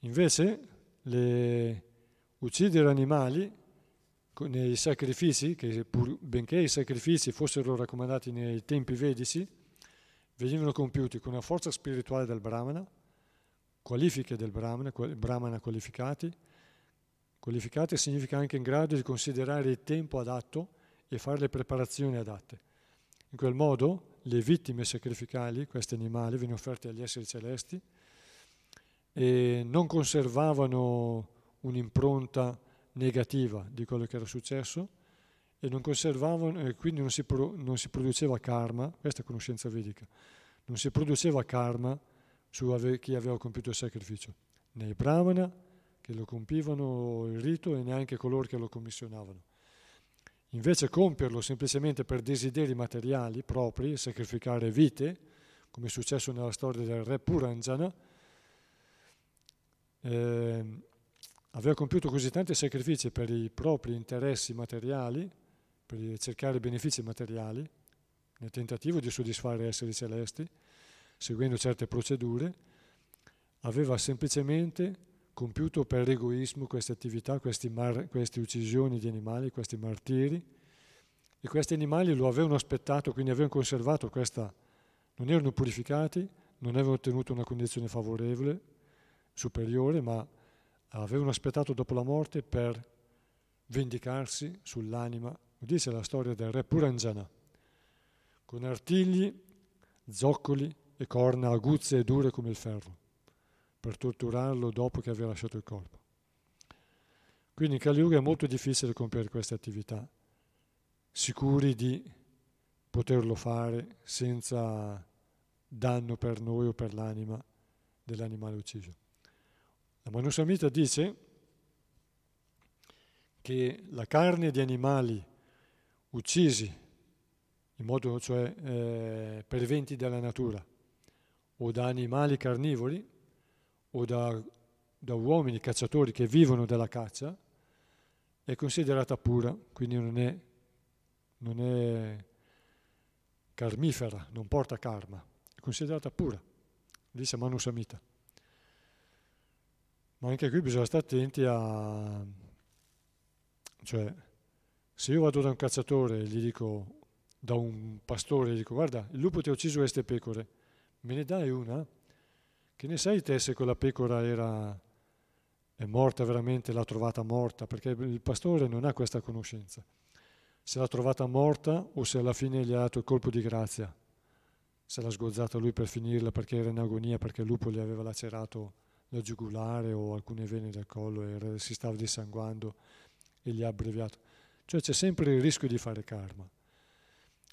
Invece le, uccidere animali nei sacrifici, che pur, benché i sacrifici fossero raccomandati nei tempi vedici, venivano compiuti con la forza spirituale del Brahmana, qualifiche del Brahmana, Brahmana qualificati. Qualificati significa anche in grado di considerare il tempo adatto e fare le preparazioni adatte. In quel modo le vittime sacrificali, questi animali, venivano offerte agli esseri celesti e non conservavano un'impronta negativa di quello che era successo e non conservavano e quindi non si, pro, non si produceva karma, questa è conoscenza vedica, non si produceva karma su chi aveva compiuto il sacrificio, né i brahmana che lo compivano il rito e neanche coloro che lo commissionavano. Invece compierlo semplicemente per desideri materiali propri, sacrificare vite, come è successo nella storia del re Puranjana, eh, aveva compiuto così tanti sacrifici per i propri interessi materiali, per cercare benefici materiali, nel tentativo di soddisfare esseri celesti, seguendo certe procedure, aveva semplicemente compiuto per egoismo queste attività, mar- queste uccisioni di animali, questi martiri, e questi animali lo avevano aspettato, quindi avevano conservato questa, non erano purificati, non avevano ottenuto una condizione favorevole, superiore, ma avevano aspettato dopo la morte per vendicarsi sull'anima. Dice la storia del re Puranjana, con artigli, zoccoli e corna aguzze e dure come il ferro, per torturarlo dopo che aveva lasciato il corpo. Quindi in Kali Yuga è molto difficile compiere queste attività, sicuri di poterlo fare senza danno per noi o per l'anima dell'animale ucciso. La Manusamita dice che la carne di animali uccisi in modo cioè eh, per eventi della natura o da animali carnivori o da, da uomini cacciatori che vivono della caccia è considerata pura, quindi non è, non è carmifera, non porta karma, è considerata pura, dice Manusamita. Ma anche qui bisogna stare attenti a... cioè, se io vado da un cacciatore e gli dico, da un pastore, gli dico, guarda, il lupo ti ha ucciso queste pecore, me ne dai una? Che ne sai te se quella pecora era, è morta veramente, l'ha trovata morta? Perché il pastore non ha questa conoscenza. Se l'ha trovata morta o se alla fine gli ha dato il colpo di grazia, se l'ha sgozzata lui per finirla perché era in agonia, perché il lupo gli aveva lacerato la giugulare o alcune vene del collo e si stava dissanguando e gli ha abbreviato. Cioè c'è sempre il rischio di fare karma.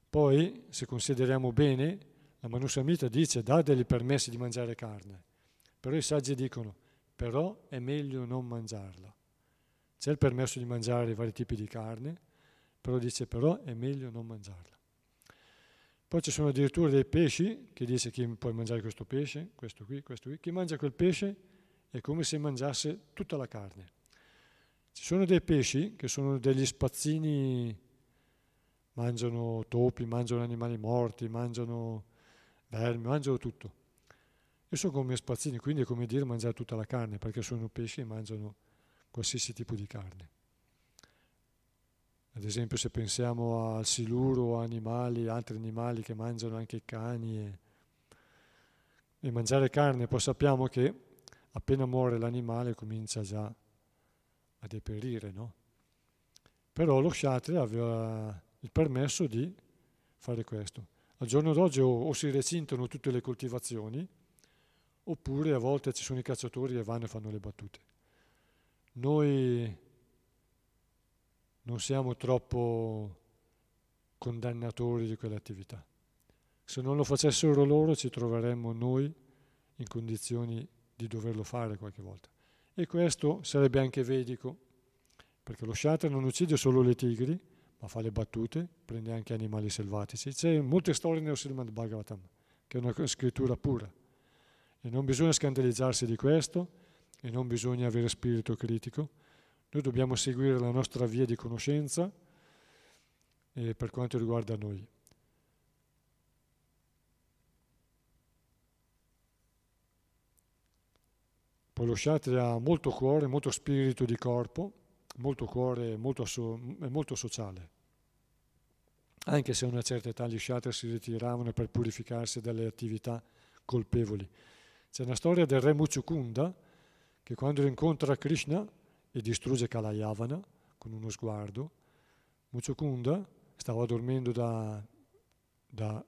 Poi, se consideriamo bene, la Manusamita dice dà dei permessi di mangiare carne, però i saggi dicono però è meglio non mangiarla. C'è il permesso di mangiare vari tipi di carne, però dice però è meglio non mangiarla. Poi ci sono addirittura dei pesci che dice chi può mangiare questo pesce, questo qui, questo qui. Chi mangia quel pesce è come se mangiasse tutta la carne. Ci sono dei pesci che sono degli spazzini, mangiano topi, mangiano animali morti, mangiano vermi, mangiano tutto. E sono come spazzini, quindi è come dire mangiare tutta la carne, perché sono pesci e mangiano qualsiasi tipo di carne. Ad esempio se pensiamo al siluro animali, altri animali che mangiano anche cani e, e mangiare carne, poi sappiamo che appena muore l'animale comincia già a deperire, no? Però lo Kshatriya aveva il permesso di fare questo. Al giorno d'oggi o, o, si recintano tutte le coltivazioni, oppure a volte ci sono i cacciatori che vanno e fanno le battute. Noi non siamo troppo condannatori di quell'attività. Se non lo facessero loro ci troveremmo noi in condizioni di doverlo fare qualche volta. E questo sarebbe anche vedico, perché lo Shatra non uccide solo le tigri, ma fa le battute, prende anche animali selvatici. C'è molte storie nel Srimad Bhagavatam, che è una scrittura pura. E non bisogna scandalizzarsi di questo, e non bisogna avere spirito critico. Noi dobbiamo seguire la nostra via di conoscenza eh, per quanto riguarda noi. Poi lo Kshatriya ha molto cuore, molto spirito di corpo, molto cuore molto, molto sociale. Anche se a una certa età gli Kshatriya si ritiravano per purificarsi dalle attività colpevoli. C'è una storia del re Muchukunda che quando incontra Krishna e distrugge Kalayavana con uno sguardo, Muchukunda stava dormendo da, da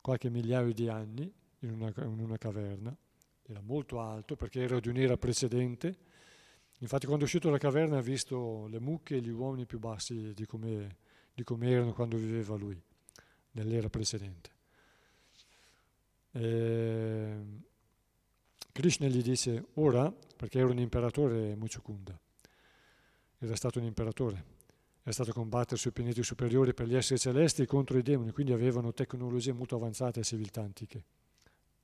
qualche migliaio di anni in una, in una caverna, era molto alto perché era di un'era precedente, infatti quando è uscito dalla caverna ha visto le mucche e gli uomini più bassi di come, di come erano quando viveva lui, nell'era precedente. E Krishna gli dice, ora, perché era un imperatore Muchukunda, era stato un imperatore, era stato a combattere sui pianeti superiori per gli esseri celesti contro i demoni, quindi avevano tecnologie molto avanzate e civiltà antiche,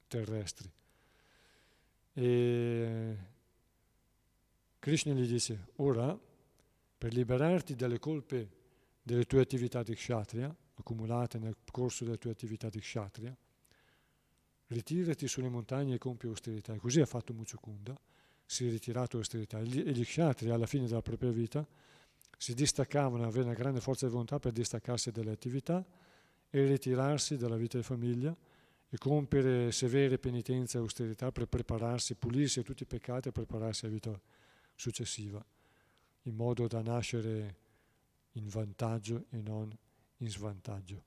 terrestri. E Krishna gli dice, ora, per liberarti dalle colpe delle tue attività di kshatriya, accumulate nel corso delle tue attività di kshatriya, ritirati sulle montagne e compi austerità. E così ha fatto Muchukunda, si è ritirato austerità. E gli kshatriya alla fine della propria vita si distaccavano, avevano una grande forza di volontà per distaccarsi dalle attività e ritirarsi dalla vita di famiglia e compiere severe penitenze e austerità per prepararsi, pulirsi tutti i peccati e prepararsi alla vita successiva, in modo da nascere in vantaggio e non in svantaggio,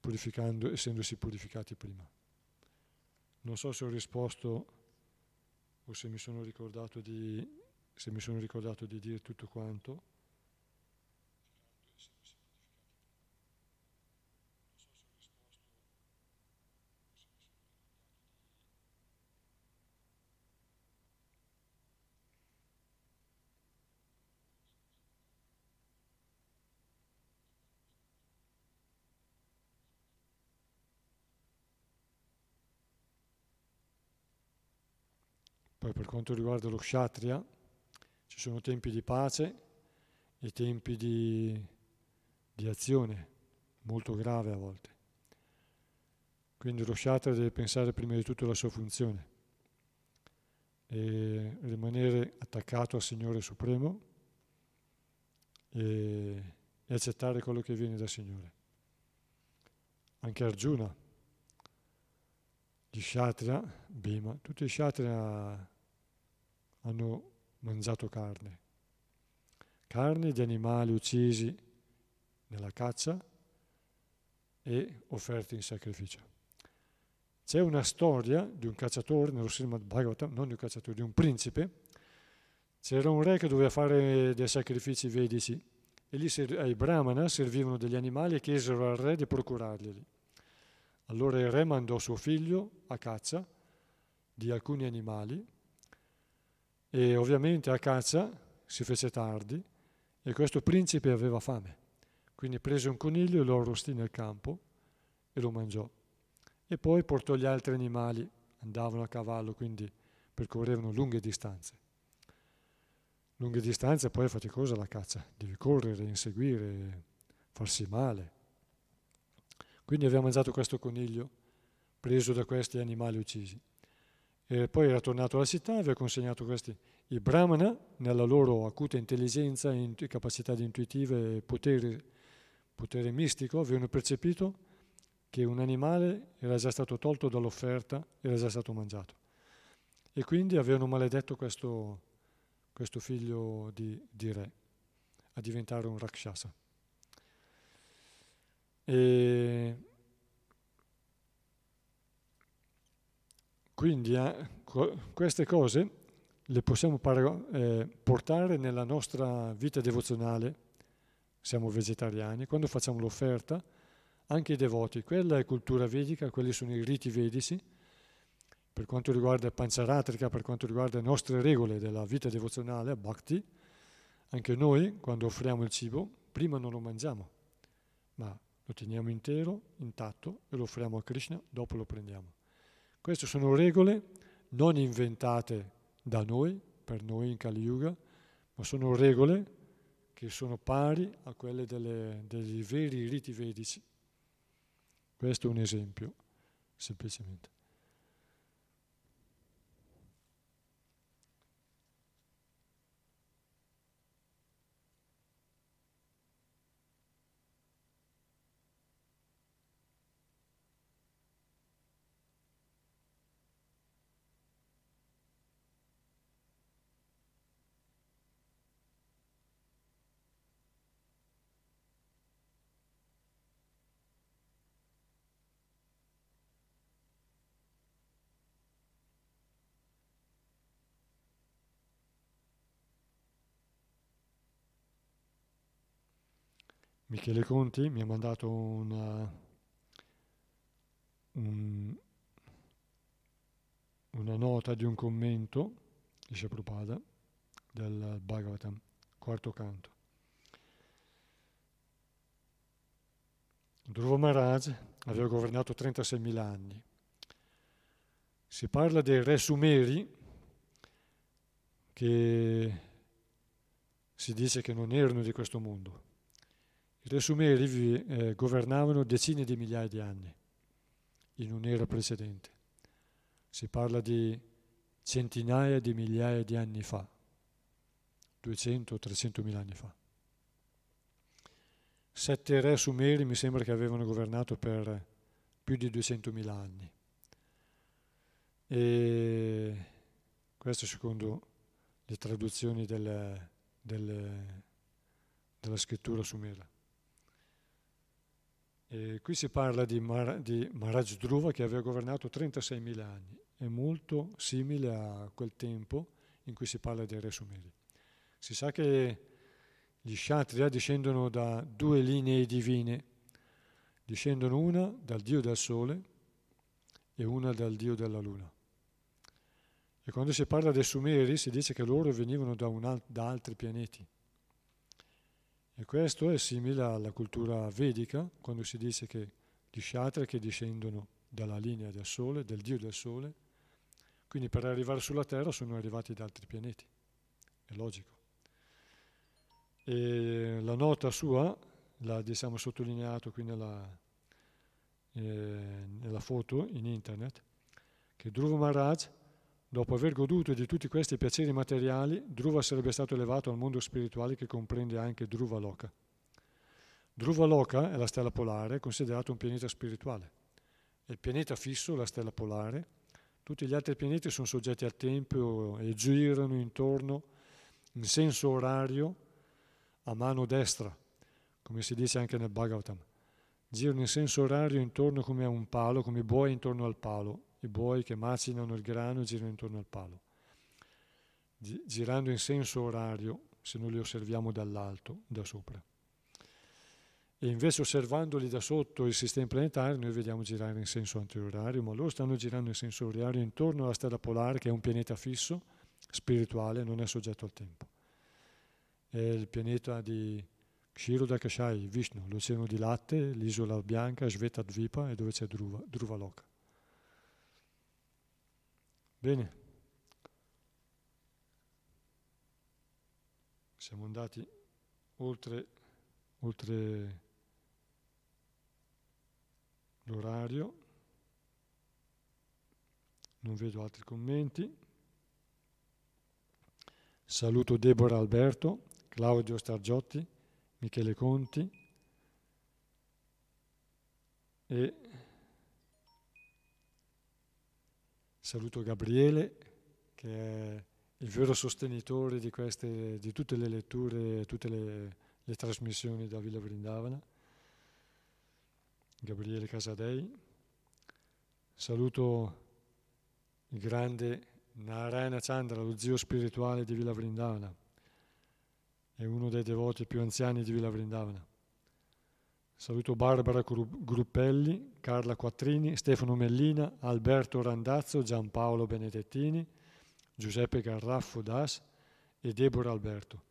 purificando, essendosi purificati prima. Non so se ho risposto o se mi sono ricordato di se mi sono ricordato di dire tutto quanto. Poi per quanto riguarda lo kshatriya, ci sono tempi di pace e tempi di, di azione, molto grave a volte. Quindi lo Shatra deve pensare prima di tutto alla sua funzione e rimanere attaccato al Signore Supremo e, e accettare quello che viene dal Signore. Anche Arjuna, gli Kshatriya, Bhima, tutti i Kshatriya hanno mangiato carne, carne di animali uccisi nella caccia e offerti in sacrificio. C'è una storia di un cacciatore nello Srimad Bhagavatam, non di un cacciatore, di un principe. C'era un re che doveva fare dei sacrifici vedici e lì ai brahmana servivano degli animali e chiesero al re di procurarglieli. Allora il re mandò suo figlio a caccia di alcuni animali e ovviamente a caccia si fece tardi e questo principe aveva fame. Quindi prese un coniglio e lo arrostì nel campo e lo mangiò. E poi portò gli altri animali, andavano a cavallo, quindi percorrevano lunghe distanze. Lunghe distanze poi è faticosa la caccia, devi correre, inseguire, farsi male. Quindi aveva mangiato questo coniglio preso da questi animali uccisi. E poi era tornato alla città e aveva consegnato questi. I brahmana, nella loro acuta intelligenza, capacità intuitive e potere, potere mistico, avevano percepito che un animale era già stato tolto dall'offerta, era già stato mangiato. E quindi avevano maledetto questo, questo figlio di, di re a diventare un rakshasa. E Quindi eh, queste cose le possiamo par- eh, portare nella nostra vita devozionale, siamo vegetariani, quando facciamo l'offerta, anche i devoti, quella è cultura vedica, quelli sono i riti vedici, per quanto riguarda Pancharatrika, per quanto riguarda le nostre regole della vita devozionale, bhakti, anche noi quando offriamo il cibo, prima non lo mangiamo, ma lo teniamo intero, intatto e lo offriamo a Krishna, dopo lo prendiamo. Queste sono regole non inventate da noi, per noi in Kali Yuga, ma sono regole che sono pari a quelle delle, dei veri riti vedici. Questo è un esempio, semplicemente. Michele Conti mi ha mandato una, un, una nota di un commento di Prabhupada del Bhagavatam, quarto canto. Dhruva Maharaj aveva governato 36.000 anni. Si parla dei re sumeri che si dice che non erano di questo mondo. I re sumeri eh, governavano decine di migliaia di anni in un'era precedente. Si parla di centinaia di migliaia di anni fa, 200-300 mila anni fa. Sette re sumeri mi sembra che avevano governato per più di 200.000 anni. E questo secondo le traduzioni del, del, della scrittura sumera. E qui si parla di, Mar- di Maharaj Dhruva che aveva governato 36.000 anni, è molto simile a quel tempo in cui si parla dei re sumeri. Si sa che gli Kshatriya discendono da due linee divine, discendono una dal dio del sole e una dal dio della luna. E quando si parla dei Sumeri si dice che loro venivano da, alt- da altri pianeti. E questo è simile alla cultura vedica, quando si dice che gli Kshatriya che discendono dalla linea del Sole, del Dio del Sole, quindi per arrivare sulla Terra sono arrivati da altri pianeti. È logico. E la nota sua, l'ha diciamo, sottolineato qui nella, eh, nella foto in internet, che Dhruva Maharaj, dopo aver goduto di tutti questi piaceri materiali, Dhruva sarebbe stato elevato al mondo spirituale che comprende anche Dhruva Loka. Dhruva Loka è la stella polare, considerato un pianeta spirituale. È il pianeta fisso, la stella polare. Tutti gli altri pianeti sono soggetti al tempo e girano intorno in senso orario a mano destra, come si dice anche nel Bhagavatam. Girano in senso orario intorno come a un palo, come i buoi intorno al palo. I buoi che macinano il grano girano intorno al palo. Girando in senso orario, se noi li osserviamo dall'alto, da sopra. E invece osservandoli da sotto il sistema planetario, noi vediamo girare in senso antiorario, ma loro stanno girando in senso orario intorno alla stella polare, che è un pianeta fisso, spirituale, non è soggetto al tempo è il pianeta di Kshirodakashai, Vishnu, l'oceano di latte, l'isola bianca, Shvetadvipa e dove c'è Dhruva, Dhruvaloka. Bene. Siamo andati oltre, oltre l'orario. Non vedo altri commenti. Saluto Deborah Alberto. Claudio Stargiotti, Michele Conti e saluto Gabriele che è il vero sostenitore di, queste, di tutte le letture, tutte le, le trasmissioni da Villa Vrindavana, Gabriele Casadei. Saluto il grande Narayana Chandra, lo zio spirituale di Villa Vrindavana è uno dei devoti più anziani di Villa Vrindavana. Saluto Barbara Gruppelli, Carla Quattrini, Stefano Mellina, Alberto Randazzo, Giampaolo Benedettini, Giuseppe Garraffo Das e Deborah Alberto.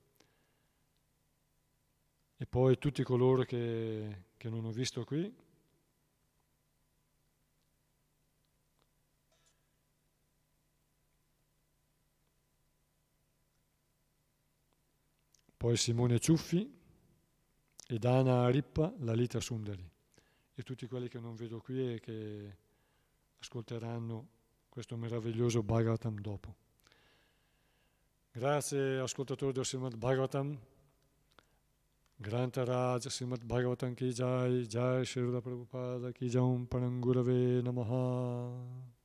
E poi tutti coloro che, che non ho visto qui, poi Simone Ciuffi ed Ana Rippa, Lalita Sundari e tutti quelli che non vedo qui e che ascolteranno questo meraviglioso Bhagavatam dopo. Grazie ascoltatori del Srimad Bhagavatam. Grantaraj Srimad Bhagavatam ki jai, jai Shri Prabhupada ki jai Parangurave Namaha.